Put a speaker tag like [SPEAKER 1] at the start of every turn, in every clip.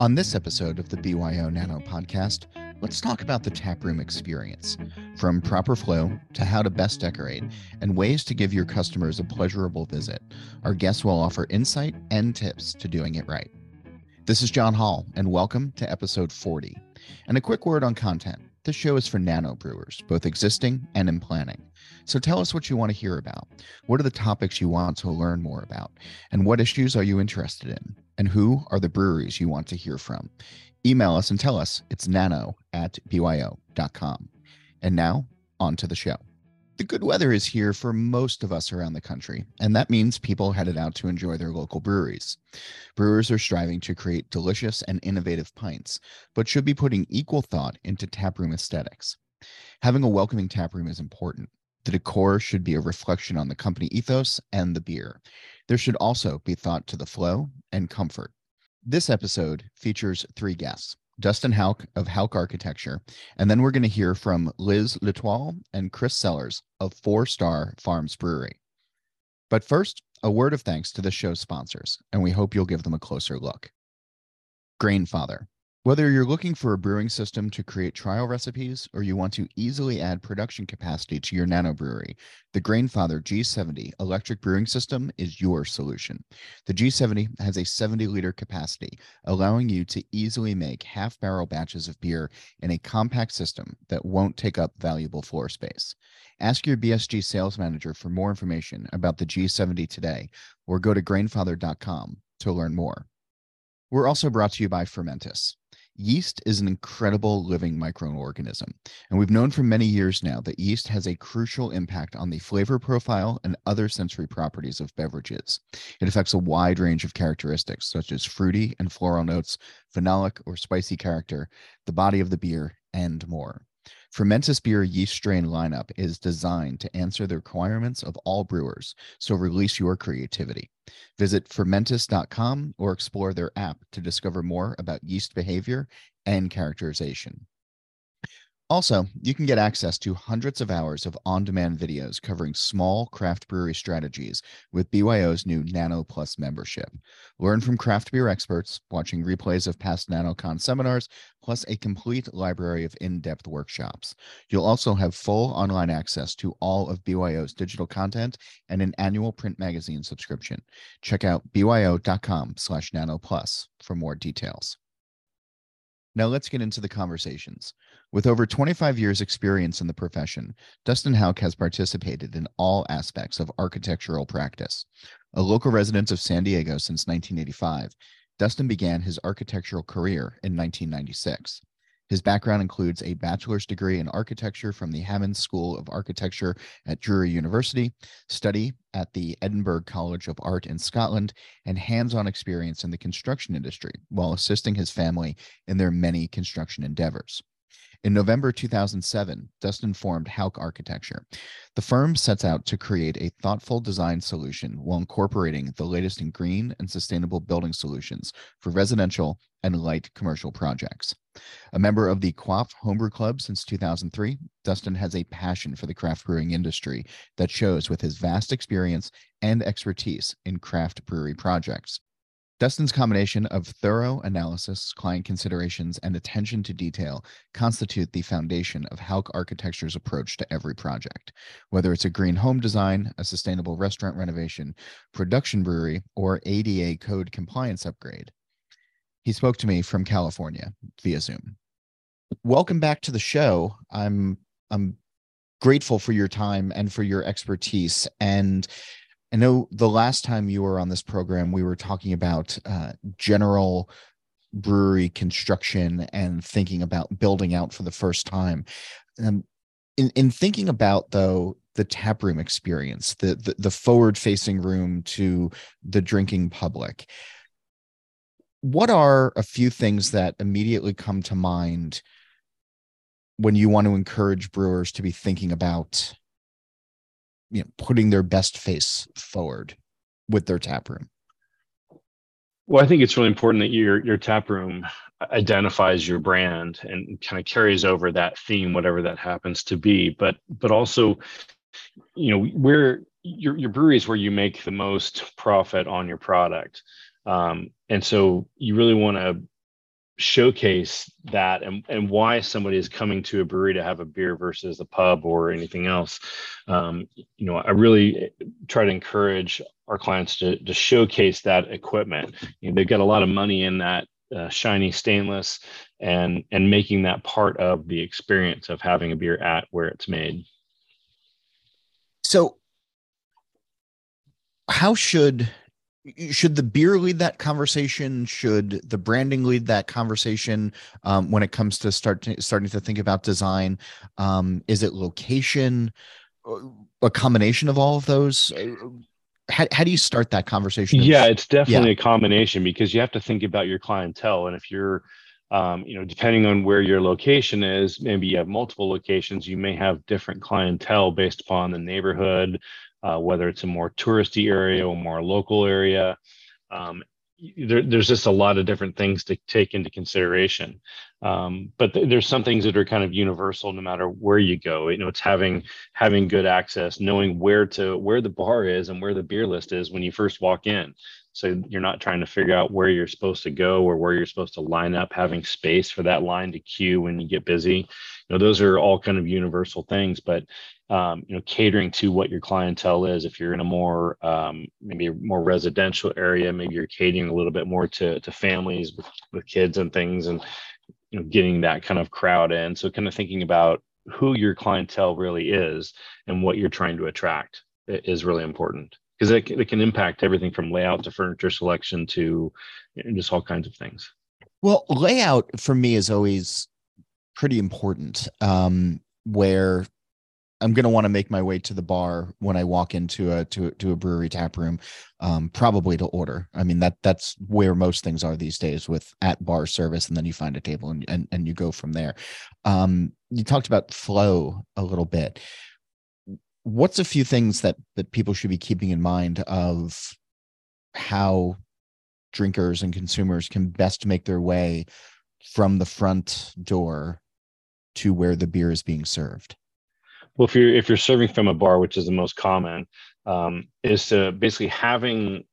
[SPEAKER 1] On this episode of the BYO Nano podcast, let's talk about the taproom experience from proper flow to how to best decorate and ways to give your customers a pleasurable visit. Our guests will offer insight and tips to doing it right. This is John Hall, and welcome to episode 40. And a quick word on content. This show is for nano brewers, both existing and in planning. So tell us what you want to hear about. What are the topics you want to learn more about? And what issues are you interested in? And who are the breweries you want to hear from? Email us and tell us it's nano at byo.com. And now, on to the show. The good weather is here for most of us around the country, and that means people headed out to enjoy their local breweries. Brewers are striving to create delicious and innovative pints, but should be putting equal thought into taproom aesthetics. Having a welcoming taproom is important. The decor should be a reflection on the company ethos and the beer. There should also be thought to the flow and comfort. This episode features three guests. Dustin Hauck of Hauck Architecture. And then we're going to hear from Liz L'Etoile and Chris Sellers of Four Star Farms Brewery. But first, a word of thanks to the show's sponsors, and we hope you'll give them a closer look. Grainfather. Whether you're looking for a brewing system to create trial recipes or you want to easily add production capacity to your nano brewery, the Grainfather G70 electric brewing system is your solution. The G70 has a 70 liter capacity, allowing you to easily make half barrel batches of beer in a compact system that won't take up valuable floor space. Ask your BSG sales manager for more information about the G70 today or go to grainfather.com to learn more. We're also brought to you by Fermentis. Yeast is an incredible living microorganism, and we've known for many years now that yeast has a crucial impact on the flavor profile and other sensory properties of beverages. It affects a wide range of characteristics, such as fruity and floral notes, phenolic or spicy character, the body of the beer, and more. Fermentis beer yeast strain lineup is designed to answer the requirements of all brewers, so release your creativity. Visit fermentis.com or explore their app to discover more about yeast behavior and characterization. Also, you can get access to hundreds of hours of on demand videos covering small craft brewery strategies with BYO's new Nano Plus membership. Learn from craft beer experts, watching replays of past NanoCon seminars, plus a complete library of in depth workshops. You'll also have full online access to all of BYO's digital content and an annual print magazine subscription. Check out byo.com slash nano plus for more details. Now let's get into the conversations. With over 25 years' experience in the profession, Dustin Hauck has participated in all aspects of architectural practice. A local resident of San Diego since 1985, Dustin began his architectural career in 1996. His background includes a bachelor's degree in architecture from the Hammond School of Architecture at Drury University, study at the Edinburgh College of Art in Scotland, and hands on experience in the construction industry while assisting his family in their many construction endeavors. In November 2007, Dustin formed Hauck Architecture. The firm sets out to create a thoughtful design solution while incorporating the latest in green and sustainable building solutions for residential and light commercial projects. A member of the Quaff Homebrew Club since 2003, Dustin has a passion for the craft brewing industry that shows with his vast experience and expertise in craft brewery projects. Dustin's combination of thorough analysis, client considerations, and attention to detail constitute the foundation of Hauck Architecture's approach to every project. Whether it's a green home design, a sustainable restaurant renovation, production brewery, or ADA code compliance upgrade, he spoke to me from California via Zoom. Welcome back to the show. I'm I'm grateful for your time and for your expertise and I know the last time you were on this program, we were talking about uh, general brewery construction and thinking about building out for the first time. Um, in, in thinking about though the tap room experience, the, the, the forward facing room to the drinking public, what are a few things that immediately come to mind when you want to encourage brewers to be thinking about you know putting their best face forward with their tap room.
[SPEAKER 2] Well i think it's really important that your your tap room identifies your brand and kind of carries over that theme whatever that happens to be. But but also you know we're your your brewery is where you make the most profit on your product, um, and so you really want to showcase that and, and why somebody is coming to a brewery to have a beer versus a pub or anything else. Um, you know, I really try to encourage our clients to, to showcase that equipment. You know, they've got a lot of money in that uh, shiny stainless and and making that part of the experience of having a beer at where it's made.
[SPEAKER 1] So how should should the beer lead that conversation? Should the branding lead that conversation um, when it comes to start to, starting to think about design? Um, is it location? Uh, a combination of all of those? Uh, how, how do you start that conversation?
[SPEAKER 2] Yeah it's definitely yeah. a combination because you have to think about your clientele. And if you're um, you know depending on where your location is maybe you have multiple locations you may have different clientele based upon the neighborhood uh, whether it's a more touristy area or more local area. Um, there, there's just a lot of different things to take into consideration. Um, but th- there's some things that are kind of universal no matter where you go. You know, it's having having good access, knowing where to where the bar is and where the beer list is when you first walk in. So you're not trying to figure out where you're supposed to go or where you're supposed to line up, having space for that line to queue when you get busy. Know, those are all kind of universal things, but um, you know, catering to what your clientele is. If you're in a more um, maybe a more residential area, maybe you're catering a little bit more to to families with, with kids and things, and you know, getting that kind of crowd in. So, kind of thinking about who your clientele really is and what you're trying to attract is really important because it, it can impact everything from layout to furniture selection to you know, just all kinds of things.
[SPEAKER 1] Well, layout for me is always pretty important. Um, where I'm going to want to make my way to the bar when I walk into a to to a brewery tap room, um, probably to order. I mean that that's where most things are these days with at bar service, and then you find a table and and, and you go from there. Um, you talked about flow a little bit. What's a few things that that people should be keeping in mind of how drinkers and consumers can best make their way from the front door to where the beer is being served?
[SPEAKER 2] Well, if you're if you're serving from a bar, which is the most common, um, is to basically having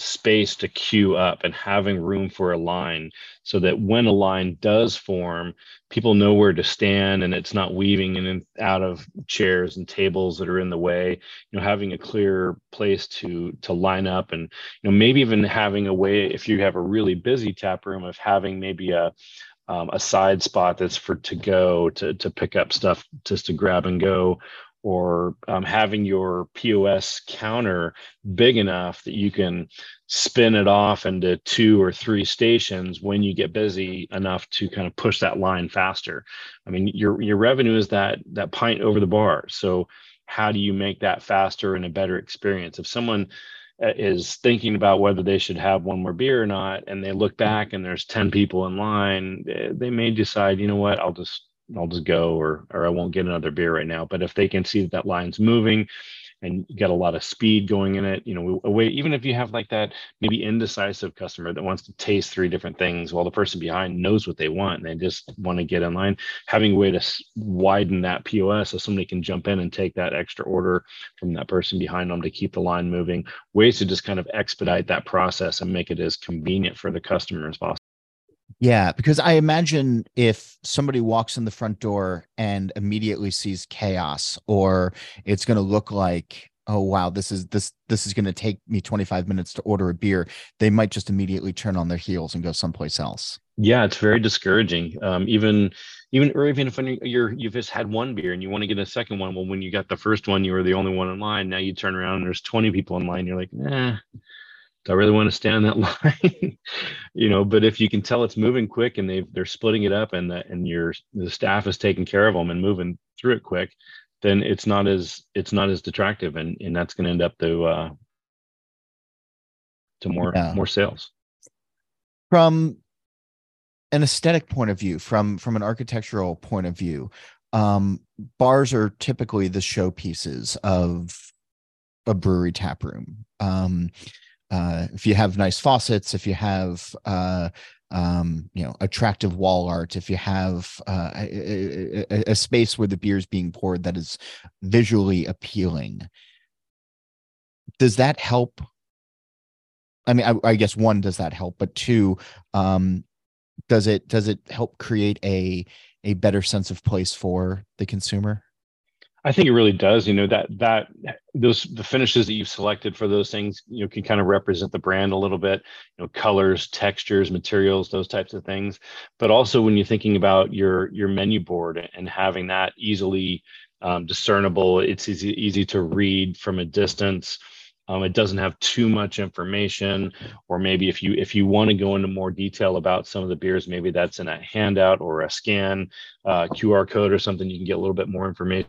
[SPEAKER 2] space to queue up and having room for a line so that when a line does form people know where to stand and it's not weaving in and out of chairs and tables that are in the way you know having a clear place to to line up and you know maybe even having a way if you have a really busy tap room of having maybe a um, a side spot that's for to go to to pick up stuff just to grab and go or um, having your POS counter big enough that you can spin it off into two or three stations when you get busy enough to kind of push that line faster. I mean, your your revenue is that that pint over the bar. So how do you make that faster and a better experience? If someone Uh, is thinking about whether they should have one more beer or not and they look mm-hmm. back and there's 10 people in line uh, they may decide you know what? I'll just i'll just go or or i won't get another beer right now. But if they can see that that line's moving and get a lot of speed going in it. You know, away even if you have like that maybe indecisive customer that wants to taste three different things while the person behind knows what they want and they just want to get in line, having a way to widen that POS so somebody can jump in and take that extra order from that person behind them to keep the line moving. Ways to just kind of expedite that process and make it as convenient for the customer as possible.
[SPEAKER 1] Yeah, because I imagine if somebody walks in the front door and immediately sees chaos, or it's going to look like, oh wow, this is this this is going to take me 25 minutes to order a beer, they might just immediately turn on their heels and go someplace else.
[SPEAKER 2] Yeah, it's very discouraging. Um, even even or even if you're you've just had one beer and you want to get a second one, well, when you got the first one, you were the only one in line. Now you turn around and there's 20 people in line. You're like, nah do I really want to stand that line? you know, but if you can tell it's moving quick and they they're splitting it up and the, and your the staff is taking care of them and moving through it quick, then it's not as it's not as detractive and and that's going to end up to uh to more yeah. more sales.
[SPEAKER 1] From an aesthetic point of view, from from an architectural point of view, um, bars are typically the showpieces of a brewery tap room. Um, uh, if you have nice faucets, if you have uh, um, you know attractive wall art, if you have uh, a, a, a, space where the beer is being poured that is visually appealing, does that help? I mean I, I, guess one does that help? But two um does it does it help create a a better sense of place for the consumer
[SPEAKER 2] I think it really does. You know that that those the finishes that you've selected for those things, you know, can kind of represent the brand a little bit. You know, colors, textures, materials, those types of things. But also when you're thinking about your your menu board and having that easily um, discernible, it's easy easy to read from a distance. Um, it doesn't have too much information, or maybe if you if you want to go into more detail about some of the beers, maybe that's in a handout or a scan, uh, QR code or something. You can get a little bit more information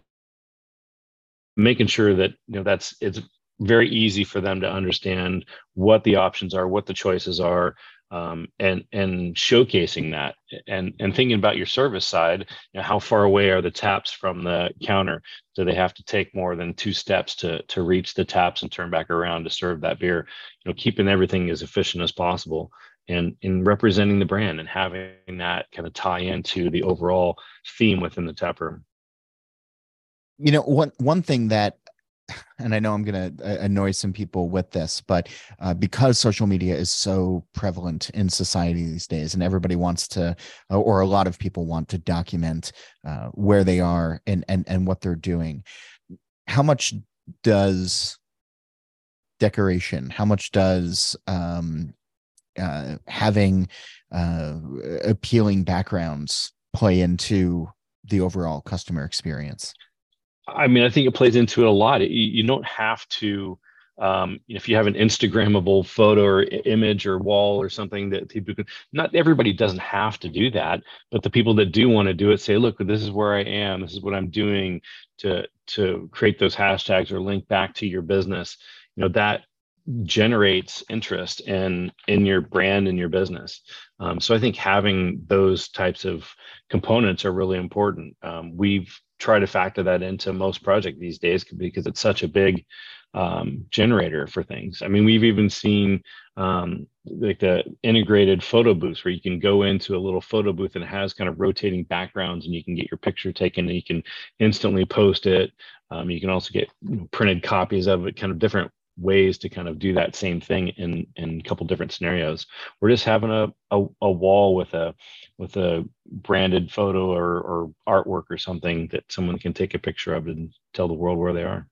[SPEAKER 2] making sure that you know that's it's very easy for them to understand what the options are, what the choices are, um, and and showcasing that and and thinking about your service side. You know, how far away are the taps from the counter? Do they have to take more than two steps to to reach the taps and turn back around to serve that beer? You know, keeping everything as efficient as possible and in representing the brand and having that kind of tie into the overall theme within the tap room
[SPEAKER 1] you know one one thing that and I know I'm going to uh, annoy some people with this, but uh, because social media is so prevalent in society these days, and everybody wants to, uh, or a lot of people want to document uh, where they are and and and what they're doing. How much does decoration? How much does um, uh, having uh, appealing backgrounds play into the overall customer experience?
[SPEAKER 2] I mean, I think it plays into it a lot. You, don't have to, um, if you have an Instagrammable photo or image or wall or something that people can, not everybody doesn't have to do that, but the people that do want to do it say, look, this is where I am. This is what I'm doing to, to create those hashtags or link back to your business. You know, that generates interest in in your brand and your business um, so i think having those types of components are really important um, we've try to factor that into most project these days because it's such a big um, generator for things. I mean, we've even seen um, like the integrated photo booths where you can go into a little photo booth and it has kind of rotating backgrounds and you can get your picture taken and you can instantly post it. Um, you can also get printed copies of it, kind of different ways to kind of do that same thing in in a couple different scenarios. We're just having a, a, a wall with a with a branded photo or, or artwork or something that someone can take a picture of and tell the world where they are.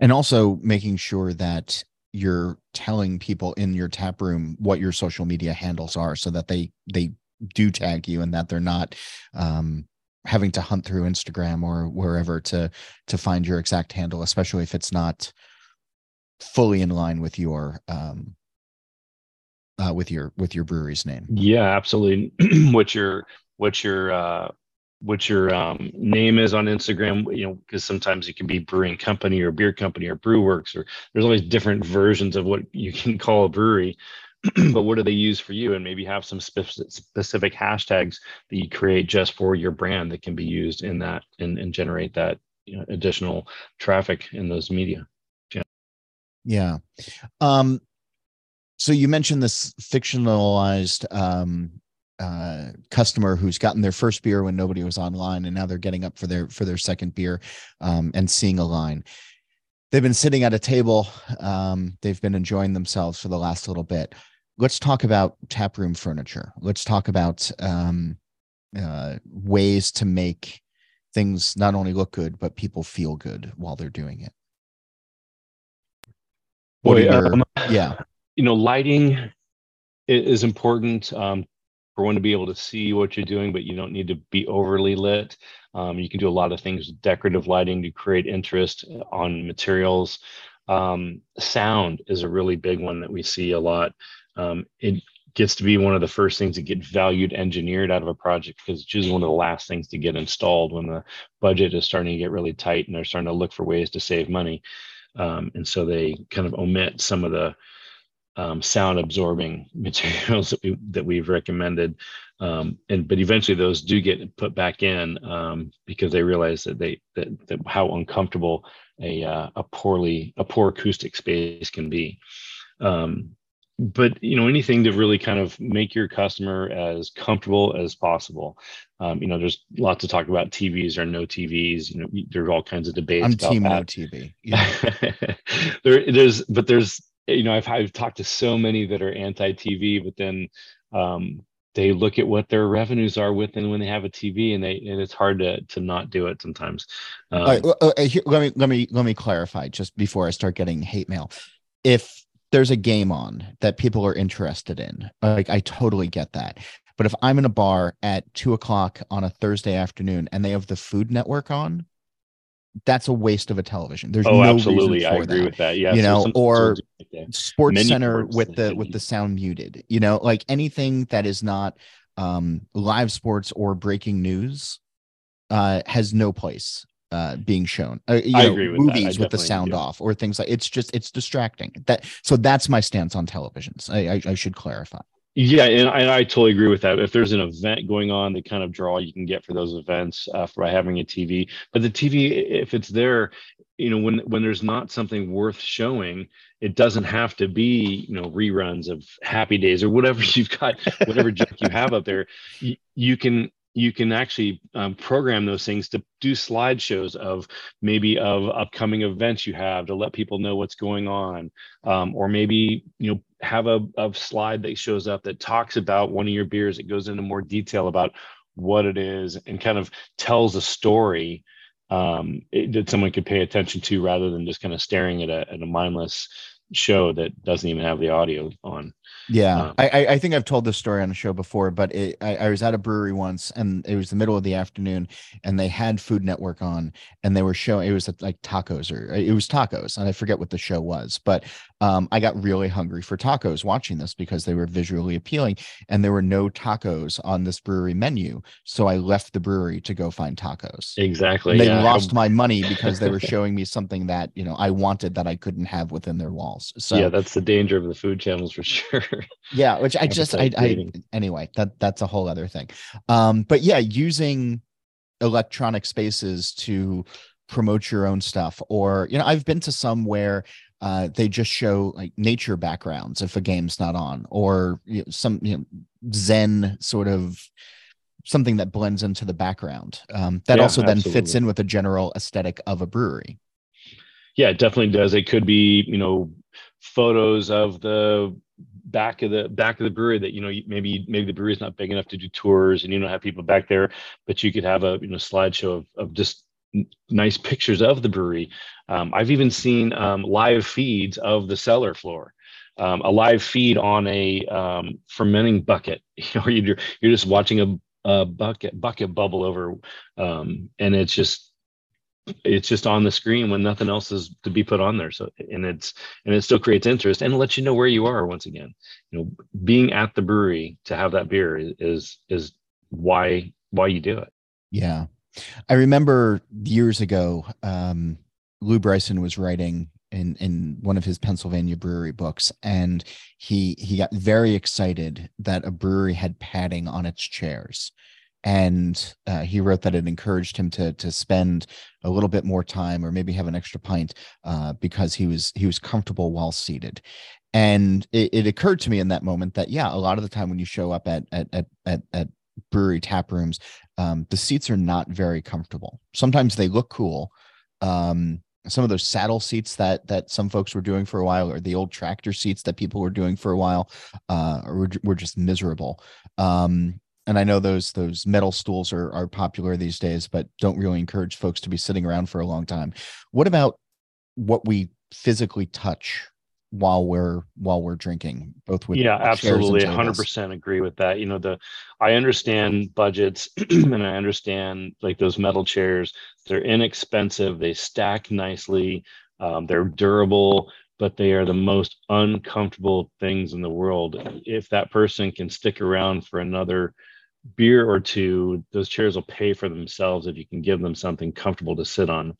[SPEAKER 1] And also making sure that you're telling people in your tap room what your social media handles are so that they they do tag you and that they're not um, having to hunt through Instagram or wherever to to find your exact handle, especially if it's not fully in line with your um uh, with your with your brewery's name.
[SPEAKER 2] Yeah, absolutely. what your what your uh what your um, name is on Instagram, you know, because sometimes it can be brewing company or beer company or brew works or there's always different versions of what you can call a brewery. but what do they use for you? And maybe have some specific, specific hashtags that you create just for your brand that can be used in that and, and generate that you know, additional traffic in those media.
[SPEAKER 1] Yeah. Um, so you mentioned this fictionalized um, uh, customer who's gotten their first beer when nobody was online, and now they're getting up for their for their second beer um, and seeing a line. They've been sitting at a table. Um, they've been enjoying themselves for the last little bit. Let's talk about taproom furniture. Let's talk about um, uh, ways to make things not only look good but people feel good while they're doing it.
[SPEAKER 2] Boy, your, um, yeah. You know, lighting is important um, for one to be able to see what you're doing, but you don't need to be overly lit. Um, you can do a lot of things with decorative lighting to create interest on materials. Um, sound is a really big one that we see a lot. Um, it gets to be one of the first things that get valued engineered out of a project because it's usually one of the last things to get installed when the budget is starting to get really tight and they're starting to look for ways to save money. Um, and so they kind of omit some of the um, sound absorbing materials that, we, that we've recommended. Um, and but eventually those do get put back in um, because they realize that they that, that how uncomfortable a uh, a poorly a poor acoustic space can be. Um, but you know anything to really kind of make your customer as comfortable as possible um, you know there's lots to talk about tvs or no tvs you know there's all kinds of debates
[SPEAKER 1] i'm
[SPEAKER 2] about
[SPEAKER 1] team
[SPEAKER 2] that.
[SPEAKER 1] no tv yeah.
[SPEAKER 2] there there's but there's you know I've, I've talked to so many that are anti-tv but then um, they look at what their revenues are with and when they have a tv and they and it's hard to to not do it sometimes
[SPEAKER 1] um, right, uh, here, let me let me let me clarify just before i start getting hate mail if there's a game on that people are interested in. Like I totally get that. But if I'm in a bar at two o'clock on a Thursday afternoon and they have the Food Network on, that's a waste of a television. There's
[SPEAKER 2] oh,
[SPEAKER 1] no
[SPEAKER 2] absolutely.
[SPEAKER 1] I
[SPEAKER 2] agree
[SPEAKER 1] that.
[SPEAKER 2] with that. Yeah,
[SPEAKER 1] you know, or
[SPEAKER 2] like
[SPEAKER 1] Sports Many Center with the with the sound muted. You know, like anything that is not um, live sports or breaking news uh, has no place uh, being shown. Uh, you I know, agree with movies with the sound do. off or things like it's just it's distracting. That so that's my stance on televisions. I, I, I should clarify.
[SPEAKER 2] Yeah, and I, I, totally agree with that. If there's an event going on, the kind of draw you can get for those events uh, by having a TV, but the TV, if it's there, you know, when when there's not something worth showing, it doesn't have to be, you know, reruns of Happy Days or whatever you've got, whatever junk you have up there. You, you can you can actually um, program those things to do slideshows of maybe of upcoming events you have to let people know what's going on. Um, or maybe you know have a, a slide that shows up that talks about one of your beers it goes into more detail about what it is and kind of tells a story um, it, that someone could pay attention to rather than just kind of staring at a, at a mindless show that doesn't even have the audio on
[SPEAKER 1] yeah, um, I I think I've told this story on the show before, but it, I, I was at a brewery once, and it was the middle of the afternoon, and they had Food Network on, and they were showing it was like tacos or it was tacos, and I forget what the show was, but um, I got really hungry for tacos watching this because they were visually appealing, and there were no tacos on this brewery menu, so I left the brewery to go find tacos.
[SPEAKER 2] Exactly.
[SPEAKER 1] And they yeah. lost my money because they were showing me something that you know I wanted that I couldn't have within their walls. So
[SPEAKER 2] yeah, that's the danger of the food channels for sure
[SPEAKER 1] yeah which i just I, I anyway that that's a whole other thing. Um but yeah using electronic spaces to promote your own stuff or you know i've been to some where uh, they just show like nature backgrounds if a game's not on or you know, some you know zen sort of something that blends into the background um, that yeah, also then absolutely. fits in with the general aesthetic of a brewery.
[SPEAKER 2] Yeah it definitely does. It could be you know photos of the back of the back of the brewery that you know maybe maybe the brewery is not big enough to do tours and you don't have people back there but you could have a you know slideshow of, of just nice pictures of the brewery. Um, i've even seen um, live feeds of the cellar floor. Um, a live feed on a um, fermenting bucket. You know you're, you're just watching a, a bucket bucket bubble over um, and it's just it's just on the screen when nothing else is to be put on there. So and it's and it still creates interest and lets you know where you are once again. You know being at the brewery to have that beer is is why why you do it.
[SPEAKER 1] Yeah. I remember years ago um Lew Bryson was writing in in one of his pennsylvania brewery books and he he got very excited that a brewery had padding on its chairs and uh, he wrote that it encouraged him to to spend a little bit more time or maybe have an extra pint uh, because he was he was comfortable while seated. And it, it, occurred to me in that moment that yeah a lot of the time when you show up at at at at, at brewery tap rooms um, the seats are not very comfortable. Sometimes they look cool. Um, some of those saddle seats that that some folks were doing for a while or the old tractor seats that people were doing for a while uh, were, were just miserable. Um, and I know those those metal stools are are popular these days, but don't really encourage folks to be sitting around for a long time. What about what we physically touch while we're while we're drinking both with
[SPEAKER 2] yeah absolutely. 100% agree with that. You know the i understand budgets and i understand like those metal chairs. They're inexpensive. They stack nicely. Um, they're durable but they are the most uncomfortable things in the world. If that person can stick around for another beer or two, those chairs will pay for themselves if you can give them something comfortable to sit on.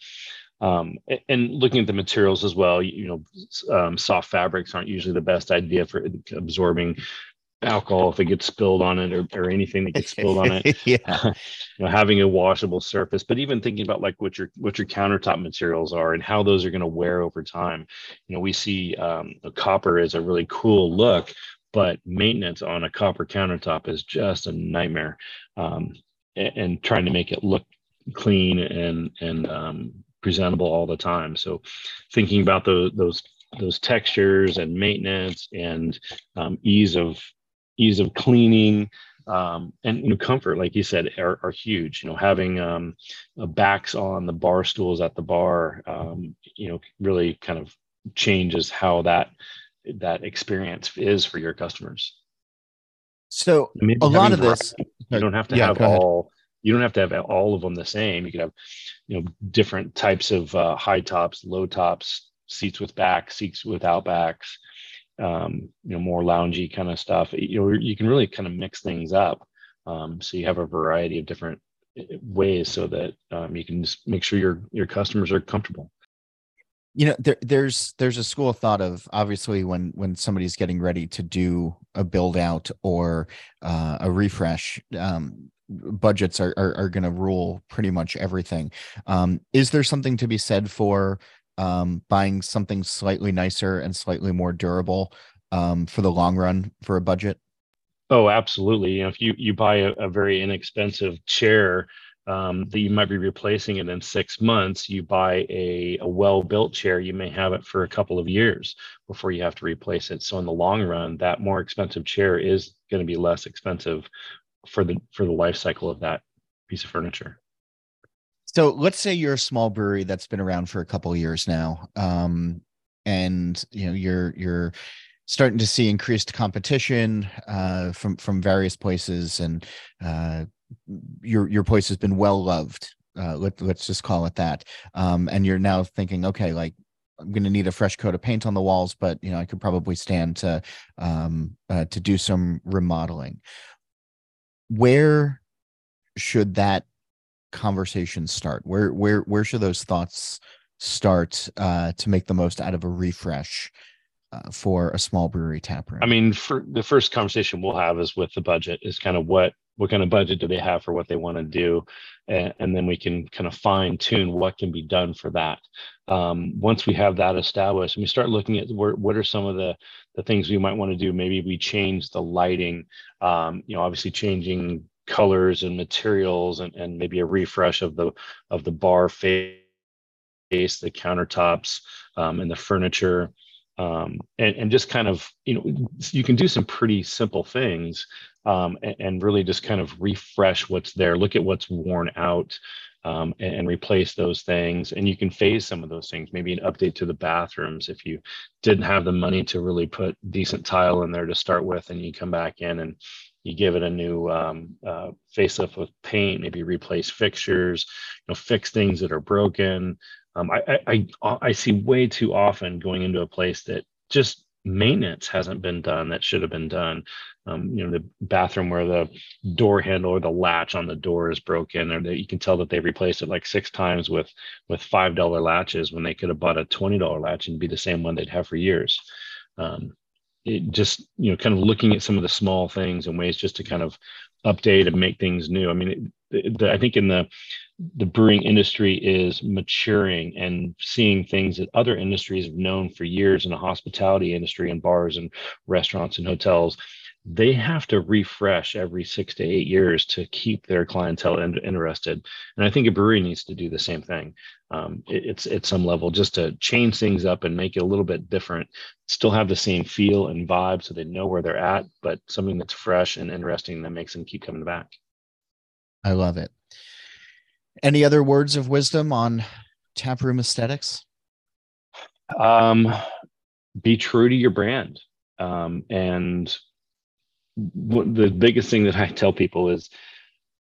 [SPEAKER 2] Um, and looking at the materials as well, you know, um, soft fabrics aren't usually the best idea for absorbing alcohol if it gets spilled on it or, or anything that gets spilled on it.
[SPEAKER 1] Yeah.
[SPEAKER 2] You know having a washable surface but even thinking about like what your what your countertop materials are and how those are going to wear over time. You know we see um, copper is a really cool look but maintenance on a copper countertop is just a nightmare um, and, and, trying to make it look clean and and um, presentable all the time so thinking about those those those textures and maintenance and um, ease of ease of cleaning um, and you know, comfort, like you said, are, are huge. You know, having um, backs on the bar stools at the bar, um, you know, really kind of changes how that that experience is for your customers.
[SPEAKER 1] So a lot of this,
[SPEAKER 2] you don't have to yeah, have all. You don't have to have all of them the same. You could have, you know, different types of uh, high tops, low tops, seats with back, seats without backs um, you know more loungy kind of stuff you know you can really kind of mix things up um, so you have a variety of different eh, ways so that um, you can just make sure your your customers are comfortable
[SPEAKER 1] you know there, there's there's a school of thought of obviously when when somebody's getting ready to do a build out or uh, a refresh um, budgets are are, are going to rule pretty much everything um, is there something to be said for um, buying something slightly nicer and slightly more durable um, for the long run for a budget?
[SPEAKER 2] Oh, absolutely. You know, if you you buy a, a very inexpensive chair um, that you might be replacing it in six months, you buy a, a well-built chair, you may have it for a couple of years before you have to replace it. So in the long run, that more expensive chair is going to be less expensive for the for the life cycle of that piece of furniture.
[SPEAKER 1] So let's say you're a small brewery that's been around for a couple of years now, um, and you know you're you're starting to see increased competition uh, from from various places, and uh, your your place has been well loved. Uh, let, let's just call it that. Um, and you're now thinking, okay, like I'm going to need a fresh coat of paint on the walls, but you know I could probably stand to um, uh, to do some remodeling. Where should that conversation start? Where where where should those thoughts start uh, to make the most out of a refresh uh, for a small brewery tap room?
[SPEAKER 2] I mean, for the first conversation we'll have is with the budget. Is kind of what what kind of budget do they have for what they want to do, and, and then we can kind of fine tune what can be done for that. Um, once we have that established, and we start looking at where, what are some of the the things we might want to do. Maybe we change the lighting. Um, you know, obviously changing colors and materials and, and maybe a refresh of the of the bar face the countertops um, and the furniture um, and, and just kind of you know you can do some pretty simple things um, and, and, really just kind of refresh what's there look at what's worn out um, and, and, replace those things and you can phase some of those things maybe an update to the bathrooms if you didn't have the money to really put decent tile in there to start with and you come back in and you give it a new um, uh, facelift with paint, maybe replace fixtures, you know, fix things that are broken. Um, I, I, I see way too often going into a place that just maintenance hasn't been done that should have been done. Um, you know, the bathroom where the door handle or the latch on the door is broken, or that you can tell that they replaced it like six times with with five dollar latches when they could have bought a twenty dollar latch and be the same one they'd have for years. Um, it just you know kind of looking at some of the small things and ways just to kind of update and make things new i mean it, the, i think in the the brewing industry is maturing and seeing things that other industries have known for years in the hospitality industry and bars and restaurants and hotels they have to refresh every six to eight years to keep their clientele in, interested. And I think a brewery needs to do the same thing. Um, it, it's at some level just to change things up and make it a little bit different, still have the same feel and vibe so they know where they're at, but something that's fresh and interesting that makes them keep coming back.
[SPEAKER 1] I love it. Any other words of wisdom on taproom aesthetics?
[SPEAKER 2] Um, be true to your brand um, and what the biggest thing that I tell people is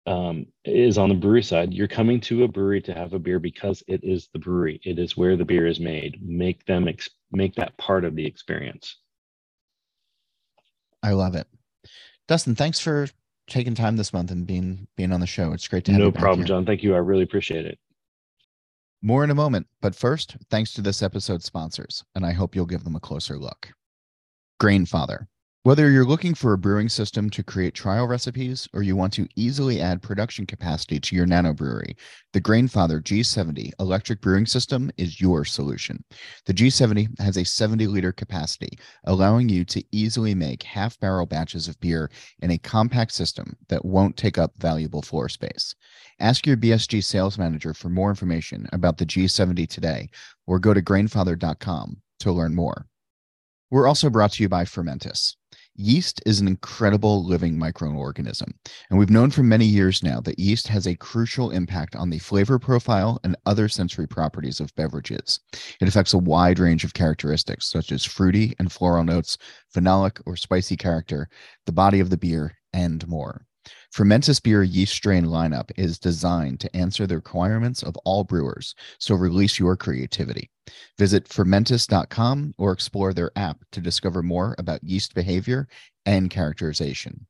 [SPEAKER 2] um, is on the brewery side. You're coming to a brewery to have a beer because it is the brewery. It is where the beer is made. Make them ex- make that part of the experience.
[SPEAKER 1] I love it, Dustin. Thanks for taking time this month and being being on the show. It's great to have
[SPEAKER 2] no
[SPEAKER 1] you.
[SPEAKER 2] No problem, John. Thank you. I really appreciate it.
[SPEAKER 1] More in a moment, but first, thanks to this episode's sponsors, and I hope you'll give them a closer look. Grainfather Whether you're looking for a brewing system to create trial recipes or you want to easily add production capacity to your nano brewery, the Grainfather G70 electric brewing system is your solution. The G70 has a 70 liter capacity, allowing you to easily make half barrel batches of beer in a compact system that won't take up valuable floor space. Ask your BSG sales manager for more information about the G70 today or go to grainfather.com to learn more. We're also brought to you by Fermentis. Yeast is an incredible living microorganism, and we've known for many years now that yeast has a crucial impact on the flavor profile and other sensory properties of beverages. It affects a wide range of characteristics, such as fruity and floral notes, phenolic or spicy character, the body of the beer, and more. Fermentis beer yeast strain lineup is designed to answer the requirements of all brewers, so release your creativity. Visit fermentis.com or explore their app to discover more about yeast behavior and characterization.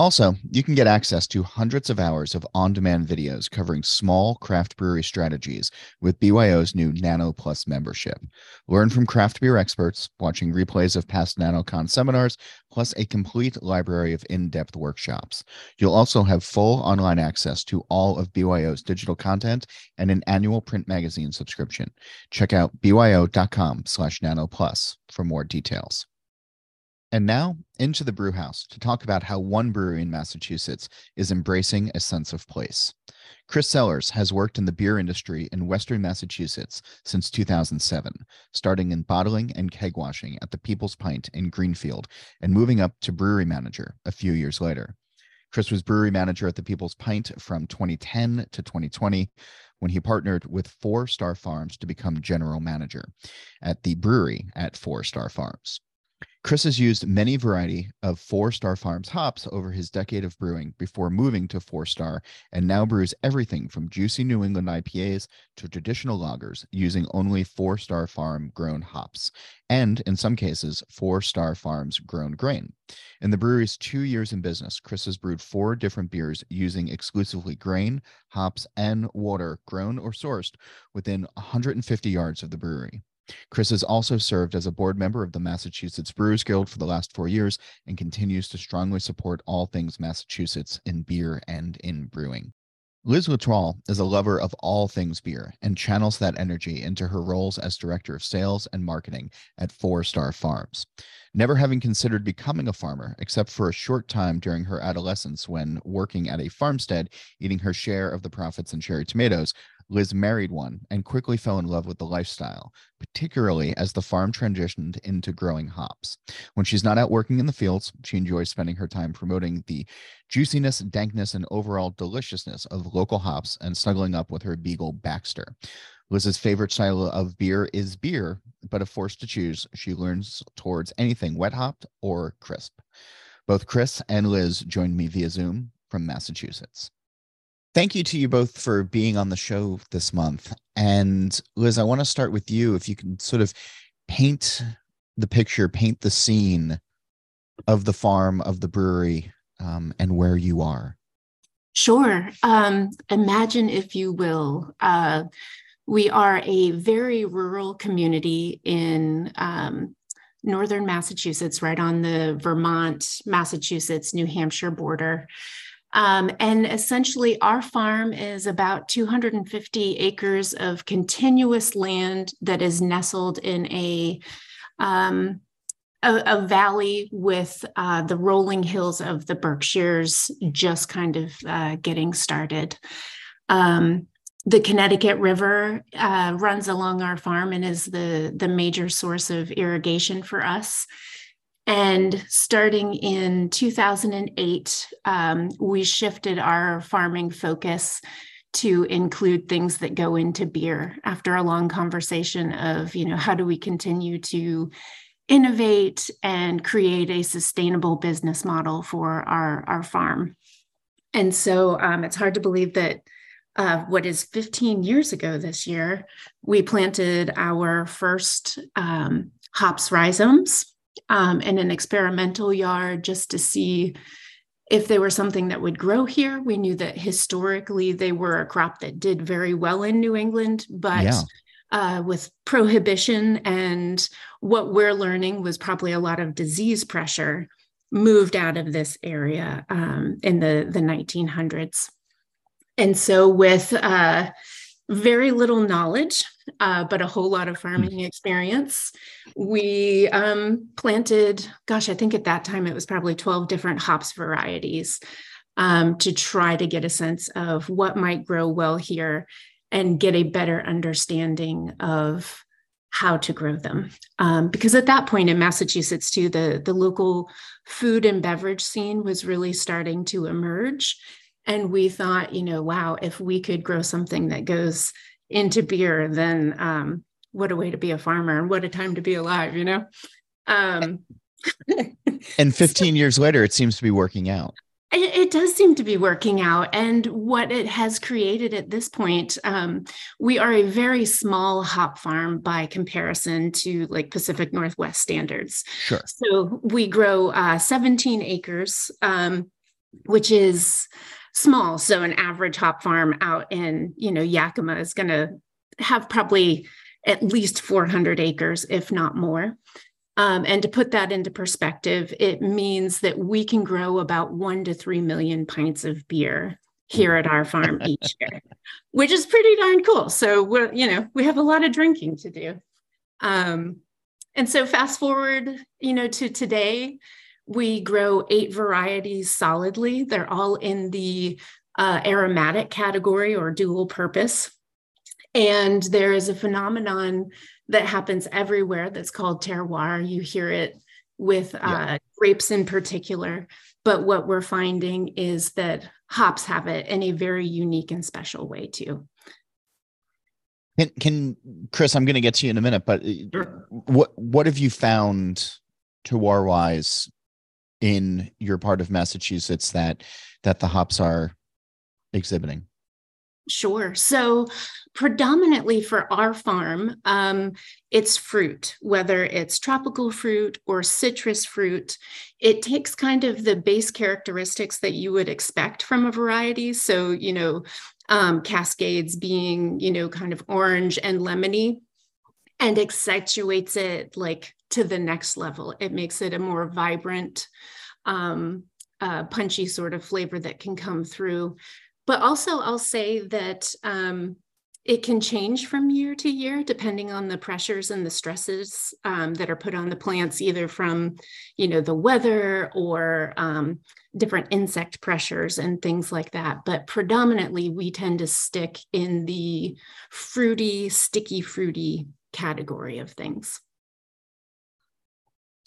[SPEAKER 1] Also, you can get access to hundreds of hours of on demand videos covering small craft brewery strategies with BYO's new Nano Plus membership. Learn from craft beer experts, watching replays of past NanoCon seminars, plus a complete library of in depth workshops. You'll also have full online access to all of BYO's digital content and an annual print magazine subscription. Check out byo.com slash nanoplus for more details. And now into the brew house to talk about how one brewery in Massachusetts is embracing a sense of place. Chris Sellers has worked in the beer industry in Western Massachusetts since 2007, starting in bottling and keg washing at the People's Pint in Greenfield and moving up to brewery manager a few years later. Chris was brewery manager at the People's Pint from 2010 to 2020 when he partnered with Four Star Farms to become general manager at the brewery at Four Star Farms. Chris has used many variety of Four Star Farms hops over his decade of brewing before moving to Four Star, and now brews everything from juicy New England IPAs to traditional lagers using only Four Star Farm grown hops, and in some cases, Four Star Farms grown grain. In the brewery's two years in business, Chris has brewed four different beers using exclusively grain, hops, and water grown or sourced within 150 yards of the brewery. Chris has also served as a board member of the Massachusetts Brewers Guild for the last four years and continues to strongly support all things Massachusetts in beer and in brewing. Liz L'Etoile is a lover of all things beer and channels that energy into her roles as director of sales and marketing at Four Star Farms. Never having considered becoming a farmer, except for a short time during her adolescence when working at a farmstead, eating her share of the profits in cherry tomatoes, Liz married one and quickly fell in love with the lifestyle, particularly as the farm transitioned into growing hops. When she's not out working in the fields, she enjoys spending her time promoting the juiciness, dankness, and overall deliciousness of local hops and snuggling up with her beagle Baxter. Liz's favorite style of beer is beer, but if forced to choose, she learns towards anything wet hopped or crisp. Both Chris and Liz joined me via Zoom from Massachusetts thank you to you both for being on the show this month. And Liz, I want to start with you. If you can sort of paint the picture, paint the scene of the farm, of the brewery, um, and where you are.
[SPEAKER 3] Sure. Um, imagine, if you will, uh, we are a very rural community in um, northern Massachusetts, right on the Vermont, Massachusetts, New Hampshire border. Um, and essentially, our farm is about 250 acres of continuous land that is nestled in a um, a, a, valley with uh, the rolling hills of the Berkshires just kind of uh, getting started. Um, the Connecticut River uh, runs along our farm and is the, the major source of irrigation for us. And starting in 2008, um, we shifted our farming focus to include things that go into beer after a long conversation of, you know, how do we continue to innovate and create a sustainable business model for our, our farm. And so um, it's hard to believe that uh, what is 15 years ago this year, we planted our first um, hops rhizomes um, in an experimental yard just to see if they were something that would grow here. We knew that historically they were a crop that did very well in New England, but yeah. uh, with prohibition and what we're learning was probably a lot of disease pressure moved out of this area um, in the, the 1900s. And so, with uh, very little knowledge, uh, but a whole lot of hmm. farming experience, we um, planted, gosh, I think at that time it was probably 12 different hops varieties um, to try to get a sense of what might grow well here and get a better understanding of how to grow them. Um, because at that point in Massachusetts, too, the, the local food and beverage scene was really starting to emerge. And we thought, you know, wow, if we could grow something that goes into beer, then um, what a way to be a farmer and what a time to be alive, you know? Um,
[SPEAKER 1] and 15 years later, it seems to be working out.
[SPEAKER 3] It, it, does seem to be working out. And what it has created at this point, um, we are a very small hop farm by comparison to like Pacific Northwest standards.
[SPEAKER 1] Sure.
[SPEAKER 3] So we grow uh, 17 acres, um, which is small. So an average hop farm out in, you know, Yakima is going to have probably at least 400 acres, if not more. Um, and to put that into perspective, it means that we can grow about one to three million pints of beer here at our farm each year, which is pretty darn cool. So we're, you know, we have a lot of drinking to do. Um, and so fast forward, you know, to today, we grow eight varieties solidly. They're all in the uh, aromatic category or dual purpose. And there is a phenomenon that happens everywhere that's called terroir. You hear it with uh, yeah. grapes in particular. But what we're finding is that hops have it in a very unique and special way too.
[SPEAKER 1] Can, can Chris? I'm going to get to you in a minute, but sure. what what have you found terroir wise in your part of Massachusetts that that the hops are exhibiting?
[SPEAKER 3] Sure. So, predominantly for our farm, um, it's fruit, whether it's tropical fruit or citrus fruit. It takes kind of the base characteristics that you would expect from a variety. So, you know, um, cascades being, you know, kind of orange and lemony, and accentuates it like to the next level. It makes it a more vibrant, um, uh, punchy sort of flavor that can come through but also, I'll say that um, it can change from year to year depending on the pressures and the stresses um, that are put on the plants, either from, you know, the weather or um, different insect pressures and things like that. But predominantly, we tend to stick in the fruity, sticky, fruity category of things.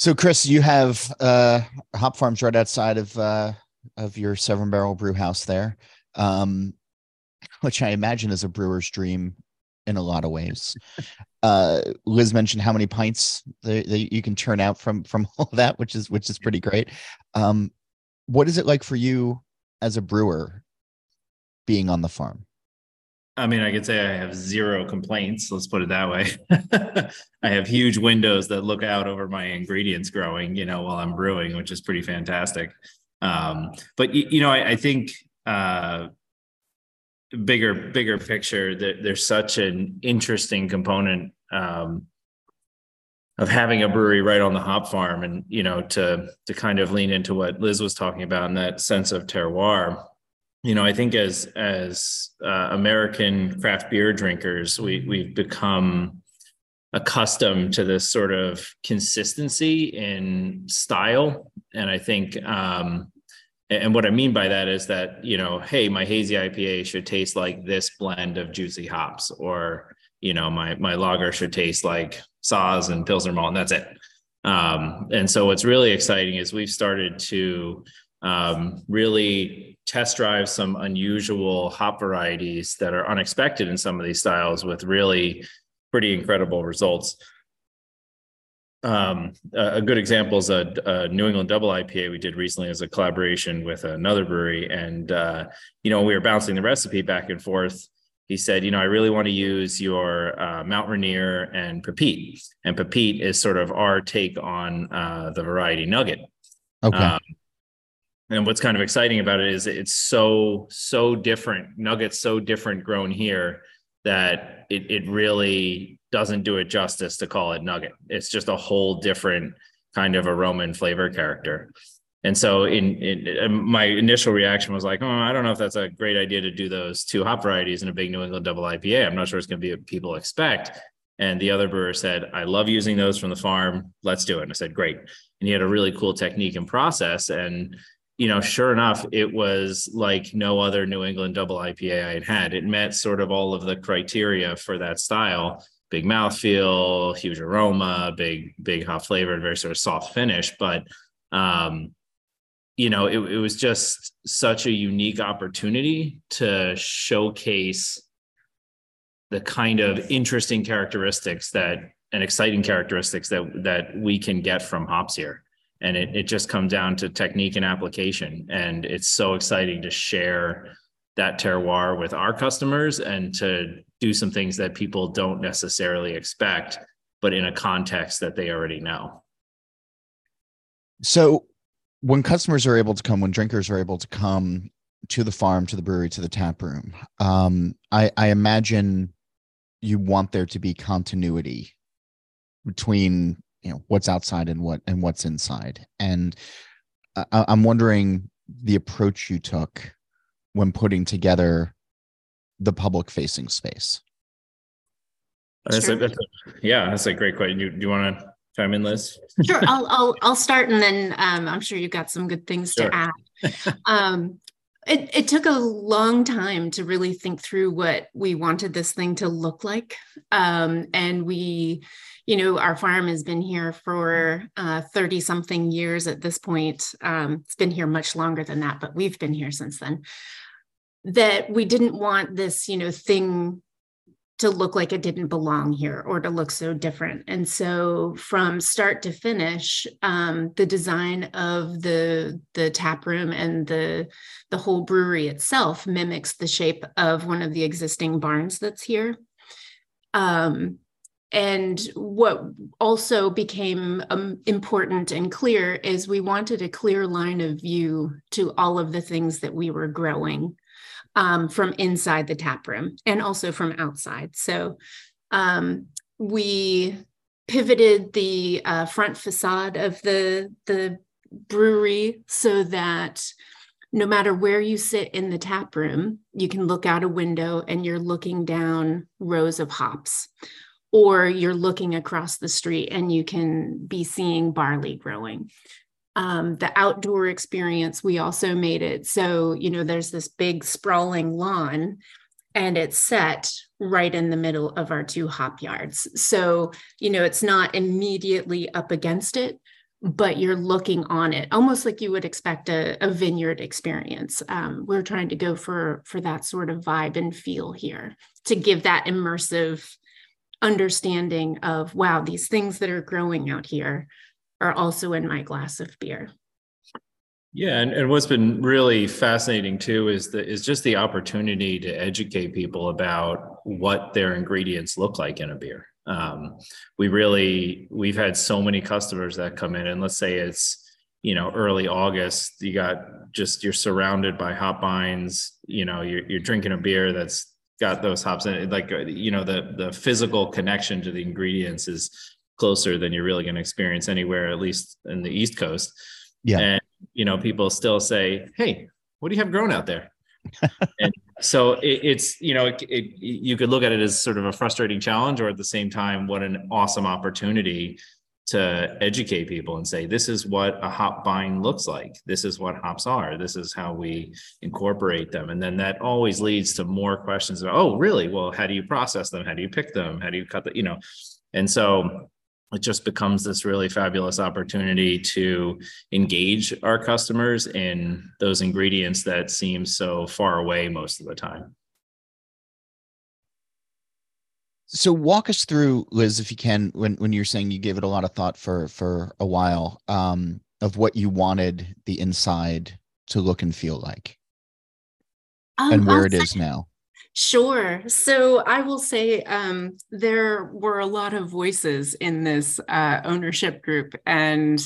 [SPEAKER 1] So, Chris, you have uh, hop farms right outside of uh, of your Seven Barrel Brew House there um, which I imagine is a brewer's dream in a lot of ways. Uh, Liz mentioned how many pints that, that you can turn out from from all that, which is which is pretty great. Um, what is it like for you as a brewer being on the farm?
[SPEAKER 4] I mean, I could say I have zero complaints. Let's put it that way. I have huge windows that look out over my ingredients growing, you know, while I'm brewing, which is pretty fantastic. Um, but you know, I, I think uh, bigger bigger picture there's such an interesting component um, of having a brewery right on the hop farm and you know to to kind of lean into what liz was talking about in that sense of terroir you know i think as as uh, american craft beer drinkers we we've become accustomed to this sort of consistency in style and i think um and what I mean by that is that, you know, hey, my hazy IPA should taste like this blend of juicy hops, or, you know, my my lager should taste like Saaz and Pilsner malt, and that's it. Um, and so what's really exciting is we've started to um, really test drive some unusual hop varieties that are unexpected in some of these styles with really pretty incredible results um, a good example is a, a, New England Double IPA we did recently as a collaboration with another brewery, and uh, you know we were bouncing the recipe back and forth. He said, you know, I really want to use your uh, Mount Rainier and Pepite, and Pepite is sort of our take on uh, the variety Nugget.
[SPEAKER 1] Okay. Um,
[SPEAKER 4] and what's kind of exciting about it is it's so so different. Nugget's so different grown here that it, it really doesn't do it justice to call it nugget. It's just a whole different kind of aroma and flavor character. And so in, in, um, my initial reaction was like, oh, I don't know if that's a great idea to do those two hop varieties in a big New England double IPA. I'm not sure it's going to be what people expect. And the other brewer said, I love using those from the farm. Let's do it. And I said, great. And he had a really cool technique and process. And, you know, sure enough, it was like no other New England double IPA I had had. It met sort of all of the criteria for that style big mouthfeel, huge aroma, big, big hot flavor, very sort of soft finish. But, um, you know, it, it was just such a unique opportunity to showcase the kind of interesting characteristics that and exciting characteristics that that we can get from hops here and it, it just comes down to technique and application and it's so exciting to share that terroir with our customers and to do some things that people don't necessarily expect, but in a context that they already know.
[SPEAKER 1] So, when customers are able to come, when drinkers are able to come to the farm, to the brewery, to the tap room, um, I, I imagine you want there to be continuity between you know what's outside and what and what's inside. And I, I'm wondering the approach you took when putting together the public facing space?
[SPEAKER 4] That's, sure. a, that's a, yeah, that's a great question. You, do you want to chime in, Liz?
[SPEAKER 3] sure, I'll, I'll I'll start, and then um, I'm sure you've got some good things sure. to add. Um, it, it took a long time to really think through what we wanted this thing to look like, um, and we, you know, our farm has been here for 30 uh, something years at this point. Um, it's been here much longer than that, but we've been here since then that we didn't want this, you know, thing to look like it didn't belong here or to look so different. And so from start to finish, um, the design of the the tap room and the the whole brewery itself mimics the shape of one of the existing barns that's here. Um, and what also became um, important and clear is we wanted a clear line of view to all of the things that we were growing um, from inside the tap room and also from outside. So um, we pivoted the uh, front facade of the the brewery so that no matter where you sit in the tap room, you can look out a window and you're looking down rows of hops, or you're looking across the street and you can be seeing barley growing um, the outdoor experience, we also made it so, you know, there's this big sprawling lawn and it's set right in the middle of our two hop yards. So, you know, it's not immediately up against it, but you're looking on it almost like you would expect a, a vineyard experience. Um, we're trying to go for for that sort of vibe and feel here to give that immersive understanding of wow, these things that are growing out here are also in my glass of beer.
[SPEAKER 4] Yeah, and, and what's been really fascinating too is the is just the opportunity to educate people about what their ingredients look like in a beer. Um, we really we've had so many customers that come in, and let's say it's you know early August, you got just you're surrounded by hop vines. You know, you're you're drinking a beer that's got those hops in it. Like you know, the the physical connection to the ingredients is closer than you're really going to experience anywhere, at least in the East Coast.
[SPEAKER 1] Yeah.
[SPEAKER 4] And, you know, people still say, Hey, what do you have grown out there? and so it, it's, you know, it, it, you could look at it as sort of a frustrating challenge, or at the same time, what an awesome opportunity to educate people and say, this is what a hop vine looks like. This is what hops are. This is how we incorporate them. And then that always leads to more questions about, oh, really? Well, how do you process them? How do you pick them? How do you cut the, you know? And so it just becomes this really fabulous opportunity to engage our customers in those ingredients that seem so far away most of the time.
[SPEAKER 1] So walk us through, Liz, if you can, when when you're saying you gave it a lot of thought for for a while, um, of what you wanted the inside to look and feel like, um, and where I'll it say, is now.
[SPEAKER 3] Sure. So I will say um, there were a lot of voices in this uh, ownership group, and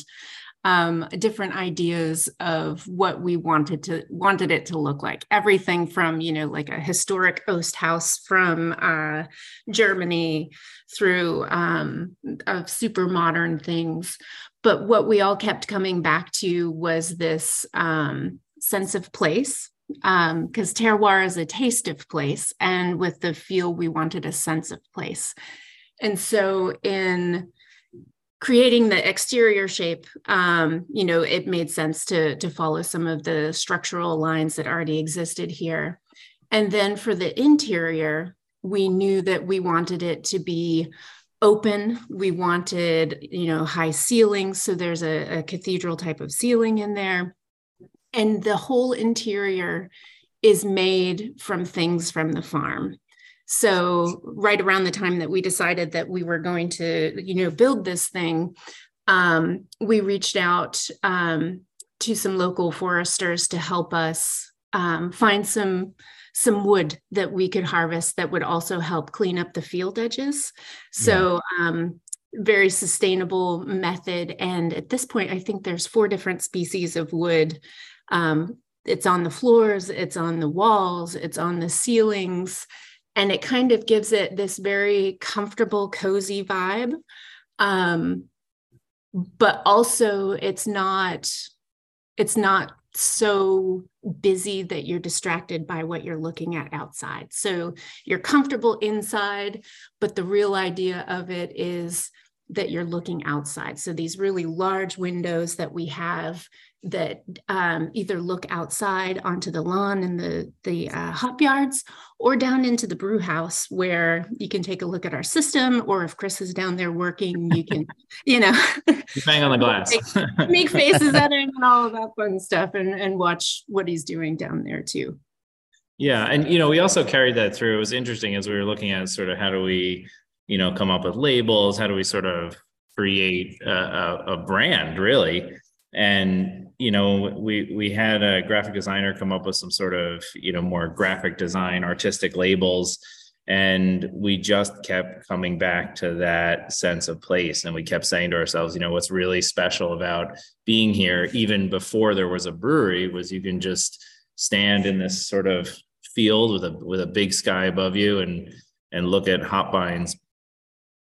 [SPEAKER 3] um, different ideas of what we wanted to wanted it to look like. Everything from you know like a historic Oast house from uh, Germany through um, of super modern things. But what we all kept coming back to was this um, sense of place because um, terroir is a taste of place and with the feel we wanted a sense of place. And so in creating the exterior shape um, you know it made sense to to follow some of the structural lines that already existed here. And then for the interior we knew that we wanted it to be open. We wanted you know high ceilings so there's a, a cathedral type of ceiling in there and the whole interior is made from things from the farm. So right around the time that we decided that we were going to you know build this thing um, we reached out um, to some local foresters to help us um, find some some wood that we could harvest that would also help clean up the field edges. So yeah. Um, very sustainable method. And at this point i think there's four different species of wood um, it's on the floors, it's on the walls, it's on the ceilings, and it kind of gives it this very comfortable, cozy vibe. Um, but also, it's not it's not so busy that you're distracted by what you're looking at outside. So you're comfortable inside, but the real idea of it is that you're looking outside. So these really large windows that we have that um, either look outside onto the lawn and the the uh, hop yards or down into the brew house where you can take a look at our system or if chris is down there working you can you know
[SPEAKER 4] bang on the glass.
[SPEAKER 3] Make, make, faces at him and all of that fun stuff and, and watch what he's doing down there too.
[SPEAKER 4] Yeah and you know we also carried that through. It was interesting as we were looking at sort of how do we you know come up with labels how do we sort of create a, a, a brand really. And you know we we had a graphic designer come up with some sort of you know more graphic design artistic labels. And we just kept coming back to that sense of place. And we kept saying to ourselves you know what's really special about being here even before there was a brewery was you can just stand in this sort of field with a with a big sky above you and and look at hop vines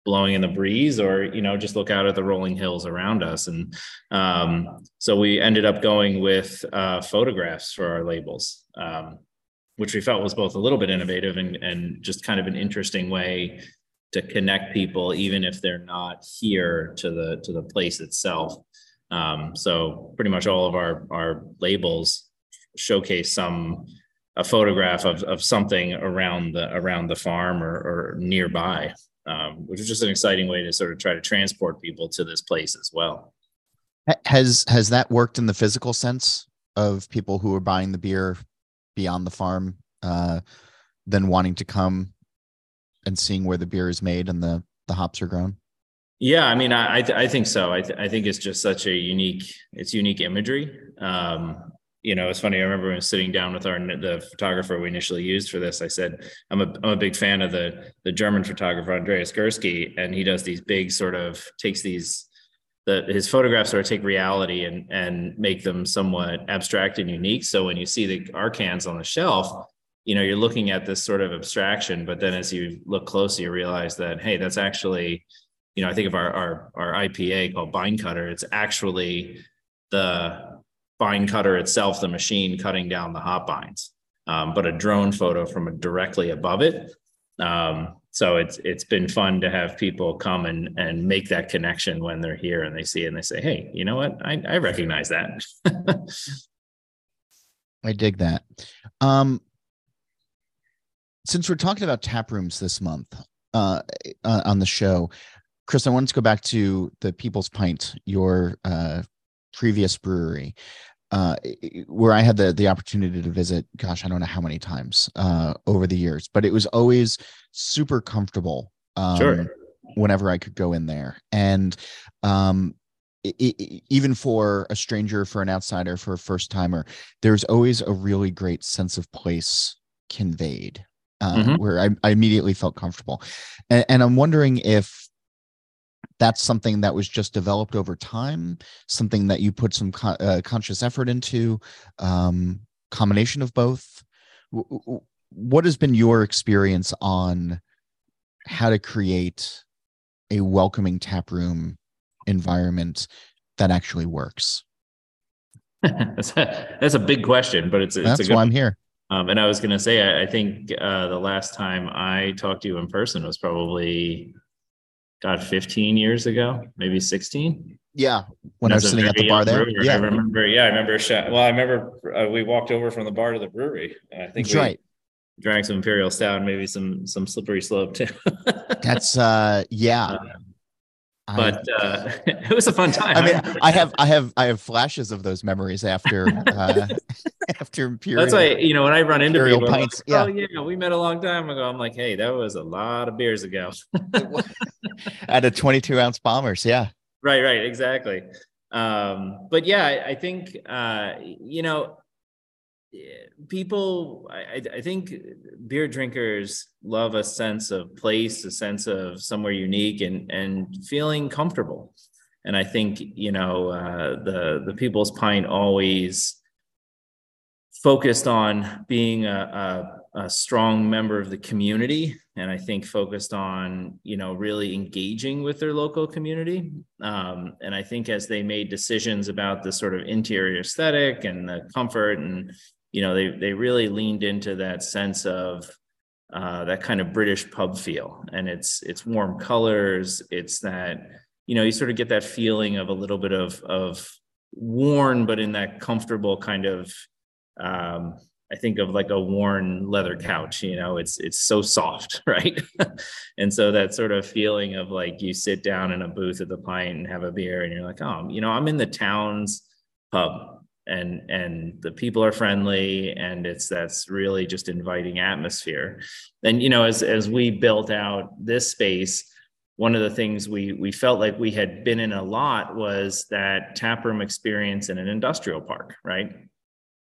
[SPEAKER 4] blowing in the breeze or you know just look out at the rolling hills around us. And um, so we ended up going with uh, photographs for our labels um, which we felt was both a little bit innovative and, and just kind of an interesting way to connect people even if they're not here to the to the place itself. Um, so pretty much all of our our labels showcase some a photograph of, of something around the around the farm or, or nearby um, which is just an exciting way to sort of try to transport people to this place as well.
[SPEAKER 1] Has has that worked in the physical sense of people who are buying the beer beyond the farm, uh, then wanting to come and seeing where the beer is made and the the hops are grown?
[SPEAKER 4] Yeah, I mean, I I, th- I think so. I th- I think it's just such a unique it's unique imagery. Um, you know, it's funny. I remember when sitting down with our the photographer we initially used for this. I said, "I'm a I'm a big fan of the the German photographer Andreas Gursky, and he does these big sort of takes these the his photographs sort of take reality and and make them somewhat abstract and unique. So when you see the arcans on the shelf, you know, you're looking at this sort of abstraction, but then as you look closer, you realize that hey, that's actually, you know, I think of our our our IPA called Vine Cutter. It's actually the vine cutter itself, the machine cutting down the hop vines, um, but a drone photo from directly above it. Um, so it's it's been fun to have people come and and make that connection when they're here and they see it and they say, hey, you know what? I, I recognize that.
[SPEAKER 1] I dig that. Um, since we're talking about tap rooms this month uh, uh, on the show, Chris, I wanted to go back to the People's Pint, your uh, previous brewery uh, where I had the the opportunity to visit. Gosh, I don't know how many times uh, over the years, but it was always super comfortable. Um, sure. Whenever I could go in there, and um, it, it, even for a stranger, for an outsider, for a first timer, there's always a really great sense of place conveyed, uh, mm-hmm. where I, I, immediately felt comfortable. And, and I'm wondering if that's something that was just developed over time, something that you put some co- uh, conscious effort into, um, combination of both. What has been your experience on how to create a welcoming tap room environment that actually works?
[SPEAKER 4] that's, a, that's a big question, but it's, it's
[SPEAKER 1] that's
[SPEAKER 4] a good
[SPEAKER 1] why I'm here.
[SPEAKER 4] Um, and I was going to say, I, I think uh, the last time I talked to you in person was probably, God, 15 years ago, maybe 16.
[SPEAKER 1] Yeah, when I was sitting at the bar there.
[SPEAKER 4] Brewer. Yeah, I remember. Yeah, I remember. Well, I remember uh, we walked over from the bar to the brewery. I think
[SPEAKER 1] That's right.
[SPEAKER 4] Drank some imperial stout, and maybe some some slippery slope too.
[SPEAKER 1] That's uh, yeah.
[SPEAKER 4] But uh, it was a fun time.
[SPEAKER 1] I mean, I have, I have, I have flashes of those memories after, uh, after
[SPEAKER 4] Imperial. That's why you know when I run into
[SPEAKER 1] Imperial people, pints.
[SPEAKER 4] Like, oh yeah, we met a long time ago. I'm like, hey, that was a lot of beers ago.
[SPEAKER 1] At a 22 ounce bombers, yeah.
[SPEAKER 4] Right, right, exactly. Um, but yeah, I, I think uh, you know people I, I, think beer drinkers love a sense of place a sense of somewhere unique and and feeling comfortable. And i think you know uh, the the people's pint always focused on being a, a, a strong member of the community and i think focused on you know really engaging with their local community. Um, and i think as they made decisions about the sort of interior aesthetic and the comfort and you know they they really leaned into that sense of uh, that kind of British pub feel, and it's it's warm colors. It's that you know you sort of get that feeling of a little bit of of worn, but in that comfortable kind of. Um, I think of like a worn leather couch. You know, it's it's so soft, right? and so that sort of feeling of like you sit down in a booth at the pint and have a beer, and you're like, oh, you know, I'm in the town's pub and and the people are friendly and it's that's really just inviting atmosphere. And you know as as we built out this space one of the things we we felt like we had been in a lot was that taproom experience in an industrial park right?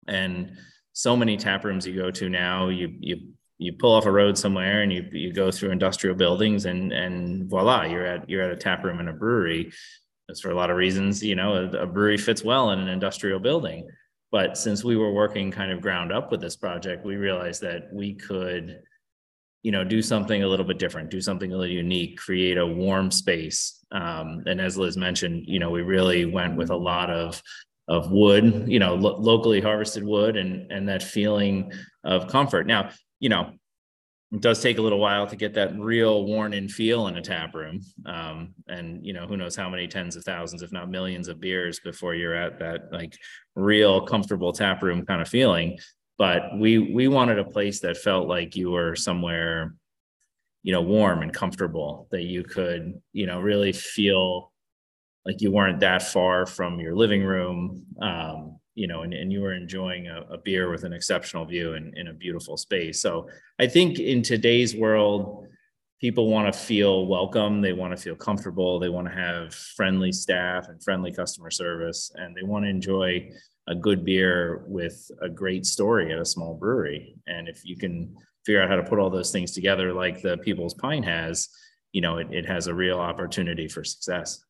[SPEAKER 4] And so many tap rooms you go to now you you you pull off a road somewhere and you you go through industrial buildings and and voila you're at you're at a tap room in a brewery that's for a lot of reasons. You know, a, a brewery fits well in an industrial building. But since we were working kind of ground up with this project, we realized that we could, you know, do something a little bit different, do something a little unique, create a warm space. Um, and as Liz mentioned, you know, we really went with a lot of of wood, you know, lo- locally harvested wood, and and that feeling of comfort. Now, you know, it does take a little while to get that real worn in feel in a tap room. Um, and you know who knows how many tens of thousands if not millions of beers before you're at that like real comfortable tap room kind of feeling. But we we wanted a place that felt like you were somewhere you know warm and comfortable that you could you know really feel like you weren't that far from your living room. Um, you know, and, and you were enjoying a, a beer with an exceptional view in, in a beautiful space. So I think in today's world, people want to feel welcome. They want to feel comfortable. They want to have friendly staff and friendly customer service, and they want to enjoy a good beer with a great story at a small brewery. And if you can figure out how to put all those things together, like the People's Pint has, you know, it, it has a real opportunity for success.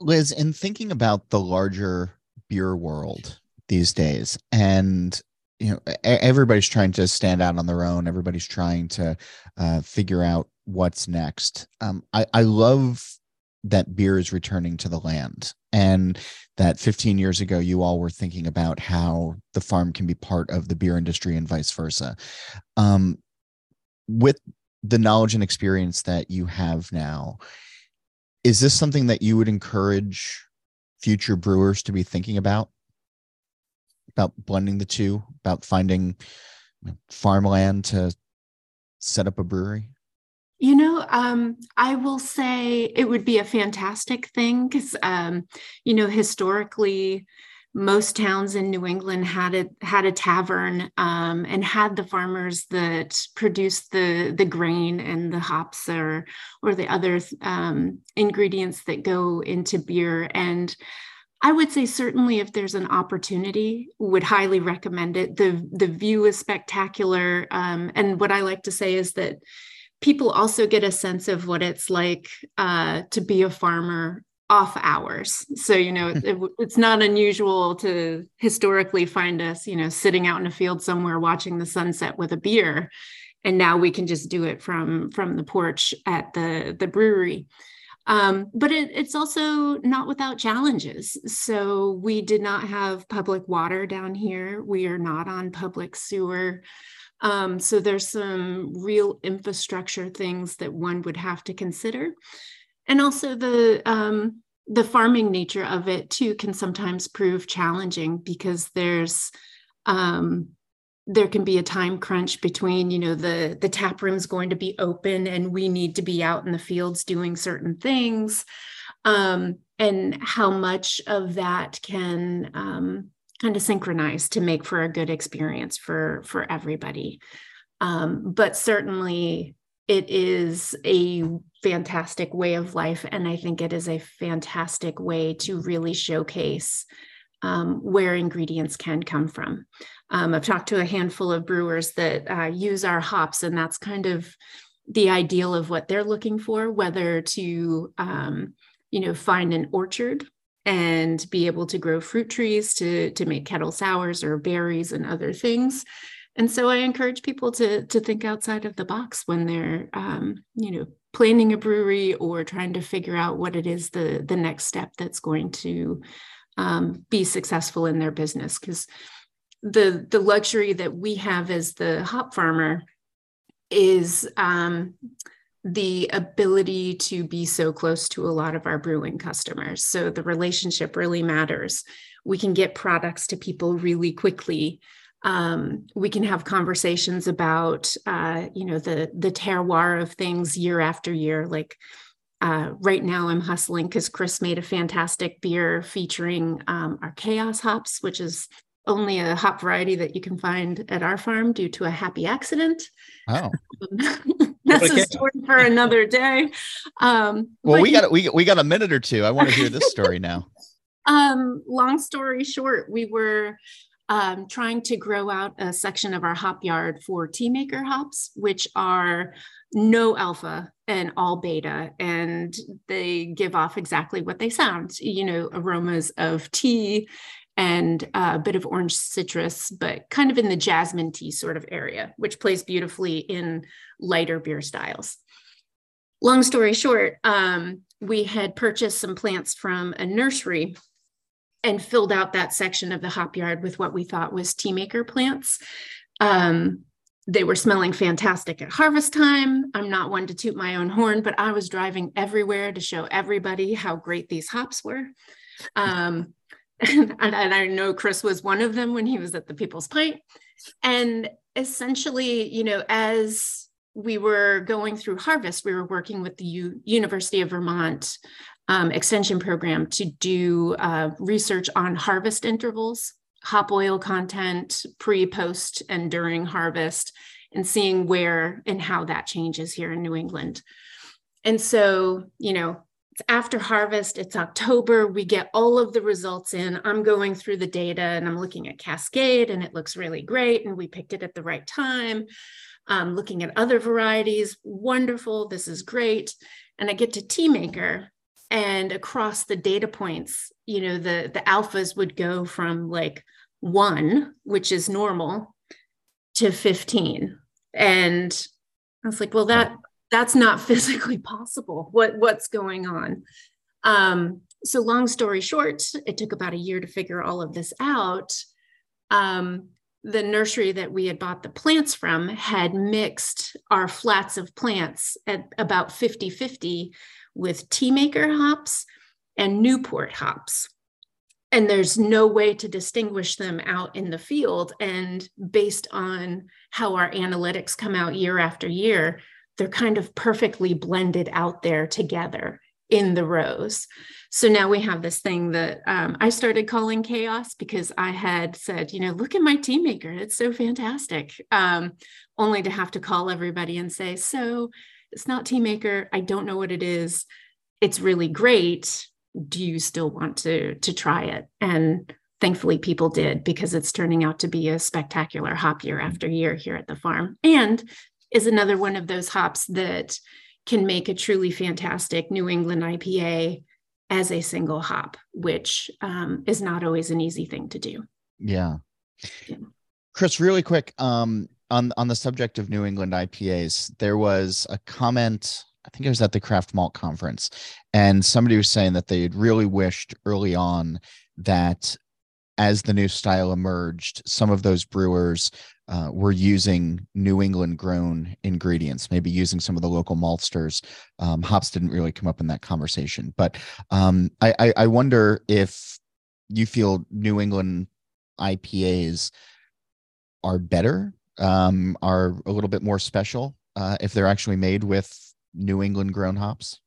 [SPEAKER 1] Liz, in thinking about the larger beer world these days. And you know everybody's trying to stand out on their own. Everybody's trying to uh, figure out what's next. Um, I, I love that beer is returning to the land. And that 15 years ago you all were thinking about how the farm can be part of the beer industry and vice versa. Um, with the knowledge and experience that you have now is this something that you would encourage future brewers to be thinking about about blending the two about finding farmland to set up a brewery?
[SPEAKER 3] You know um, i will say it would be a fantastic thing because um, you know historically most towns in New England had a had a tavern um, and had the farmers that produced the the grain and the hops or or the other um, ingredients that go into beer. And I would say certainly if there's an opportunity, would highly recommend it. the The view is spectacular, um, and what I like to say is that people also get a sense of what it's like uh, to be a farmer off hours. So, you know, it, it's not unusual to historically find us, you know, sitting out in a field somewhere watching the sunset with a beer. And now we can just do it from from the porch at the the brewery. Um, but it, it's also not without challenges. So we did not have public water down here. We are not on public sewer. Um, so there's some real infrastructure things that one would have to consider. And also the um, the farming nature of it too can sometimes prove challenging because there's um, there can be a time crunch between you know the the tap room's going to be open and we need to be out in the fields doing certain things. Um, and how much of that can um, kind of synchronize to make for a good experience for for everybody. Um, but certainly it is a fantastic way of life and i think it is a fantastic way to really showcase um, where ingredients can come from um, i've talked to a handful of brewers that uh, use our hops and that's kind of the ideal of what they're looking for whether to um, you know find an orchard and be able to grow fruit trees to, to make kettle sours or berries and other things. And so I encourage people to, to think outside of the box when they're, um, you know, planning a brewery or trying to figure out what it is the, the next step that's going to um, be successful in their business. Because the, the luxury that we have as the hop farmer is um, the ability to be so close to a lot of our brewing customers. So the relationship really matters. We can get products to people really quickly. Um, we can have conversations about, uh, you know, the the terroir of things year after year. Like uh, right now, I'm hustling because Chris made a fantastic beer featuring um, our Chaos hops, which is only a hop variety that you can find at our farm due to a happy accident.
[SPEAKER 1] Oh,
[SPEAKER 3] that's a story for another day. Um,
[SPEAKER 1] well, we got we we got a minute or two. I want to hear this story now.
[SPEAKER 3] Um, long story short, we were um, trying to grow out a section of our hop yard for Teamaker hops, which are no alpha and all beta, and they give off exactly what they sound. You know, aromas of tea and a bit of orange citrus, but kind of in the jasmine tea sort of area, which plays beautifully in lighter beer styles. Long story short, um, we had purchased some plants from a nursery and filled out that section of the hop yard with what we thought was Teamaker plants. Um, they were smelling fantastic at harvest time. I'm not one to toot my own horn, but I was driving everywhere to show everybody how great these hops were. Um, and, and I know Chris was one of them when he was at the People's Pint. And essentially, you know, as we were going through harvest, we were working with the U- University of Vermont um, extension program to do uh, research on harvest intervals, hop oil content, pre, post, and during harvest, and seeing where and how that changes here in New England. And so, you know, it's after harvest, it's October, we get all of the results in. I'm going through the data and I'm looking at Cascade and it looks really great. And we picked it at the right time. Um, looking at other varieties, wonderful, this is great. And I get to Teamaker and across the data points, you know, the, the alphas would go from like one, which is normal, to 15. And I was like, well, that that's not physically possible. What what's going on? Um, so long story short, it took about a year to figure all of this out. Um, the nursery that we had bought the plants from had mixed our flats of plants at about 50 50 with Teamaker hops and Newport hops. And there's no way to distinguish them out in the field. And based on how our analytics come out year after year, they're kind of perfectly blended out there together in the rows. So now we have this thing that um, I started calling chaos because I had said, you know, look at my Teamaker. It's so fantastic. Um, only to have to call everybody and say, so it's not Teamaker. I don't know what it is. It's really great. Do you still want to to try it? And thankfully people did because it's turning out to be a spectacular hop year after year here at the farm. And is another one of those hops that can make a truly fantastic New England IPA as a single hop, which um, is not always an easy thing to do.
[SPEAKER 1] Yeah. yeah. Chris, really quick, um, on on the subject of New England IPAs, there was a comment. I think it was at the Craft Malt Conference, and somebody was saying that they had really wished early on that as the new style emerged, some of those brewers uh, were using New England grown ingredients, maybe using some of the local maltsters. Um, hops didn't really come up in that conversation, but um, I, I, I wonder if you feel New England IPAs are better, um, are a little bit more special uh, if they're actually made with New England grown hops.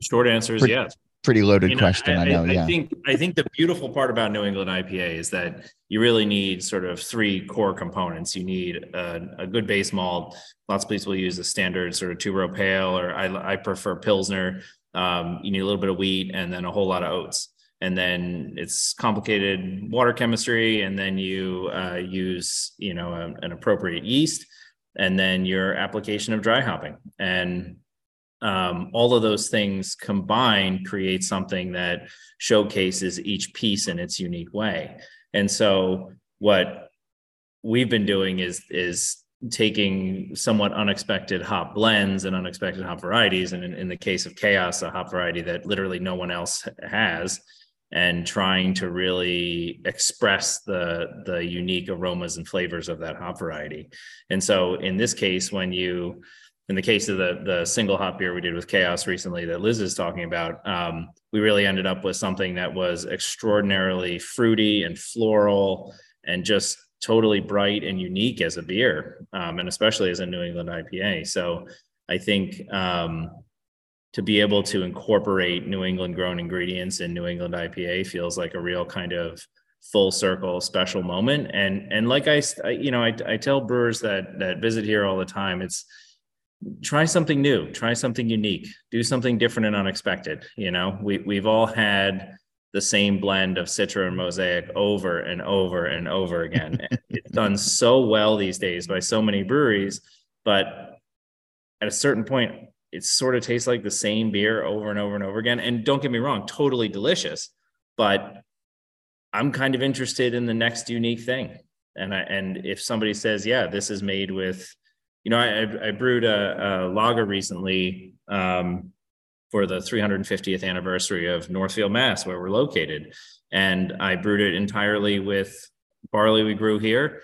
[SPEAKER 4] Short answer is
[SPEAKER 1] pretty,
[SPEAKER 4] yes
[SPEAKER 1] pretty loaded you know, question. I, I know.
[SPEAKER 4] I,
[SPEAKER 1] yeah.
[SPEAKER 4] I think I think the beautiful part about New England IPA is that you really need sort of three core components. You need a, a good base malt. Lots of people use the standard sort of two row pale, or I, I prefer Pilsner. Um, you need a little bit of wheat and then a whole lot of oats. And then it's complicated water chemistry, and then you uh, use you know a, an appropriate yeast, and then your application of dry hopping. And um, all of those things combined create something that showcases each piece in its unique way. And so what we've been doing is is taking somewhat unexpected hop blends and unexpected hop varieties, and in, in the case of chaos, a hop variety that literally no one else has, and trying to really express the the unique aromas and flavors of that hop variety. And so in this case, when you in the case of the the single hop beer we did with Chaos recently that Liz is talking about, um, we really ended up with something that was extraordinarily fruity and floral and just totally bright and unique as a beer, um, and especially as a New England IPA. So I think um, to be able to incorporate New England grown ingredients in New England IPA feels like a real kind of full circle special moment. And and like i you know I, I tell brewers that that visit here all the time it's try something new try something unique do something different and unexpected you know? We, we've all had the same blend of citra and mosaic over and over and over again. It's done so well these days by so many breweries but at a certain point it sort of tastes like the same beer over and over and over again. And don't get me wrong totally delicious but i'm kind of interested in the next unique thing. And I, and if somebody says yeah this is made with you know, I, I brewed a, a lager recently um, for the 350th anniversary of Northfield, Mass, where we're located, and I brewed it entirely with barley we grew here,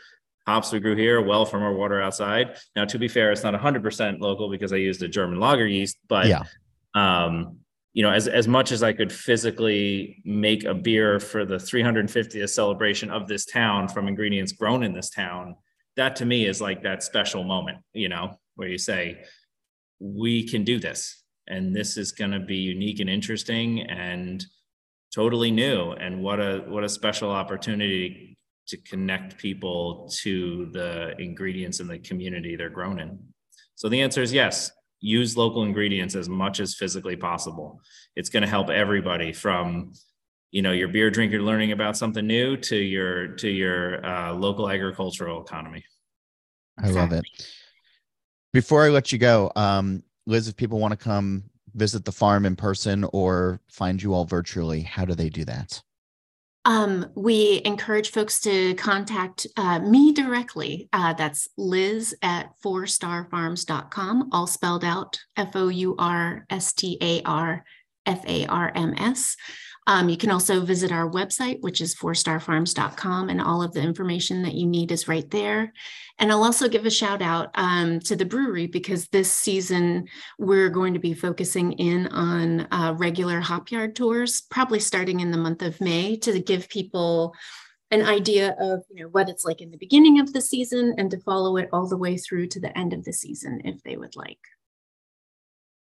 [SPEAKER 4] hops we grew here, well from our water outside. Now, to be fair, it's not 100% local because I used a German lager yeast, but yeah. um, you know, as as much as I could physically make a beer for the 350th celebration of this town from ingredients grown in this town that to me is like that special moment, you know, where you say, we can do this. And this is going to be unique and interesting and totally new. And what a what a special opportunity to connect people to the ingredients in the community they're grown in. So the answer is yes. Use local ingredients as much as physically possible. It's going to help everybody from you know your beer drinker learning about something new to your to your uh, local agricultural economy
[SPEAKER 1] i love it before i let you go um, liz if people want to come visit the farm in person or find you all virtually how do they do that
[SPEAKER 3] um, we encourage folks to contact uh, me directly. Uh, that's liz at fourstarfarms.com, all spelled out F O U R S T A R F A R M S. Um, you can also visit our website, which is fourstarfarms.com, and all of the information that you need is right there. And I'll also give a shout out um, to the brewery because this season we're going to be focusing in on uh, regular hop yard tours, probably starting in the month of May, to give people an idea of you know what it's like in the beginning of the season and to follow it all the way through to the end of the season if they would like.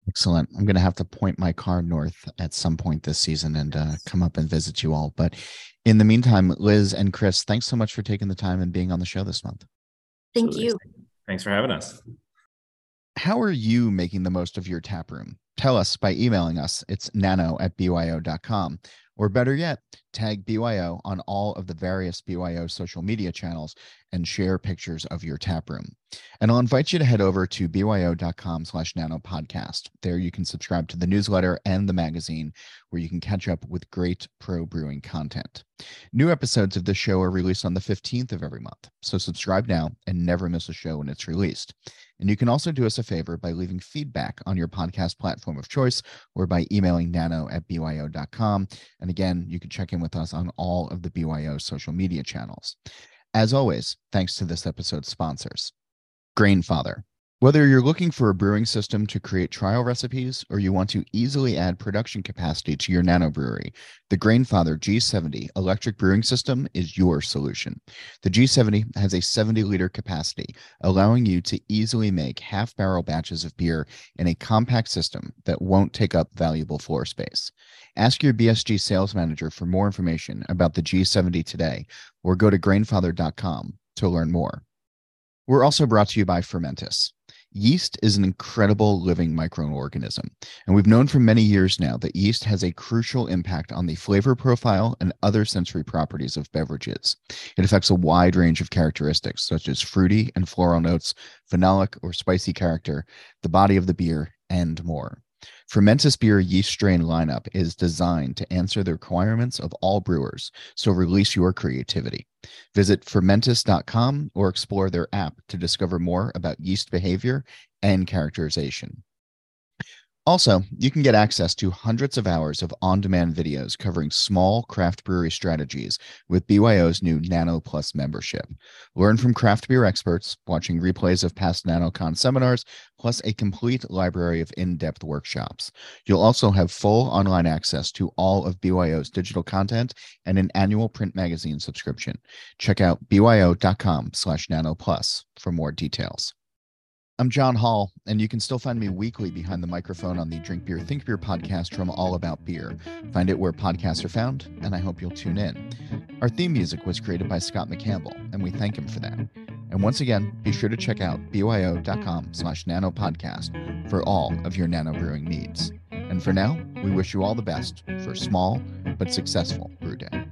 [SPEAKER 1] Excellent. I'm going to have to point my car north at some point this season and uh, come up and visit you all. But in the meantime, Liz and Chris, thanks so much for taking the time and being on the show this month.
[SPEAKER 3] Thank you.
[SPEAKER 4] Thanks for having us.
[SPEAKER 1] How are you making the most of your tap room? Tell us by emailing us. It's nano at byo.com. Or better yet, tag BYO on all of the various BYO social media channels and share pictures of your tap room. And I'll invite you to head over to byo.com slash nano podcast. There you can subscribe to the newsletter and the magazine where you can catch up with great pro brewing content. New episodes of this show are released on the 15th of every month. So subscribe now and never miss a show when it's released. And you can also do us a favor by leaving feedback on your podcast platform of choice or by emailing nano at byo.com. And again, you can check in with us on all of the BYO social media channels. As always, thanks to this episode's sponsors. Grainfather. Whether you're looking for a brewing system to create trial recipes or you want to easily add production capacity to your nano brewery, the Grainfather G70 electric brewing system is your solution. The G70 has a 70 liter capacity, allowing you to easily make half barrel batches of beer in a compact system that won't take up valuable floor space. Ask your BSG sales manager for more information about the G70 today or go to grainfather.com to learn more. We're also brought to you by Fermentis. Yeast is an incredible living microorganism, and we've known for many years now that yeast has a crucial impact on the flavor profile and other sensory properties of beverages. It affects a wide range of characteristics, such as fruity and floral notes, phenolic or spicy character, the body of the beer, and more. Fermentis Beer yeast strain lineup is designed to answer the requirements of all brewers, so release your creativity. Visit fermentis.com or explore their app to discover more about yeast behavior and characterization. Also, you can get access to hundreds of hours of on demand videos covering small craft brewery strategies with BYO's new Nano Plus membership. Learn from craft beer experts, watching replays of past NanoCon seminars, plus a complete library of in depth workshops. You'll also have full online access to all of BYO's digital content and an annual print magazine subscription. Check out byo.com slash nano plus for more details. I'm John Holl, and you can still find me weekly behind the microphone on the Drink Beer, Think Beer podcast from All About Beer. Find it where podcasts are found, and I hope you'll tune in. Our theme music was created by Scott McCampbell, and we thank him for that. And once again, be sure to check out byo.com slash nano podcast for all of your nano brewing needs. And for now, we wish you all the best for small but successful brew day.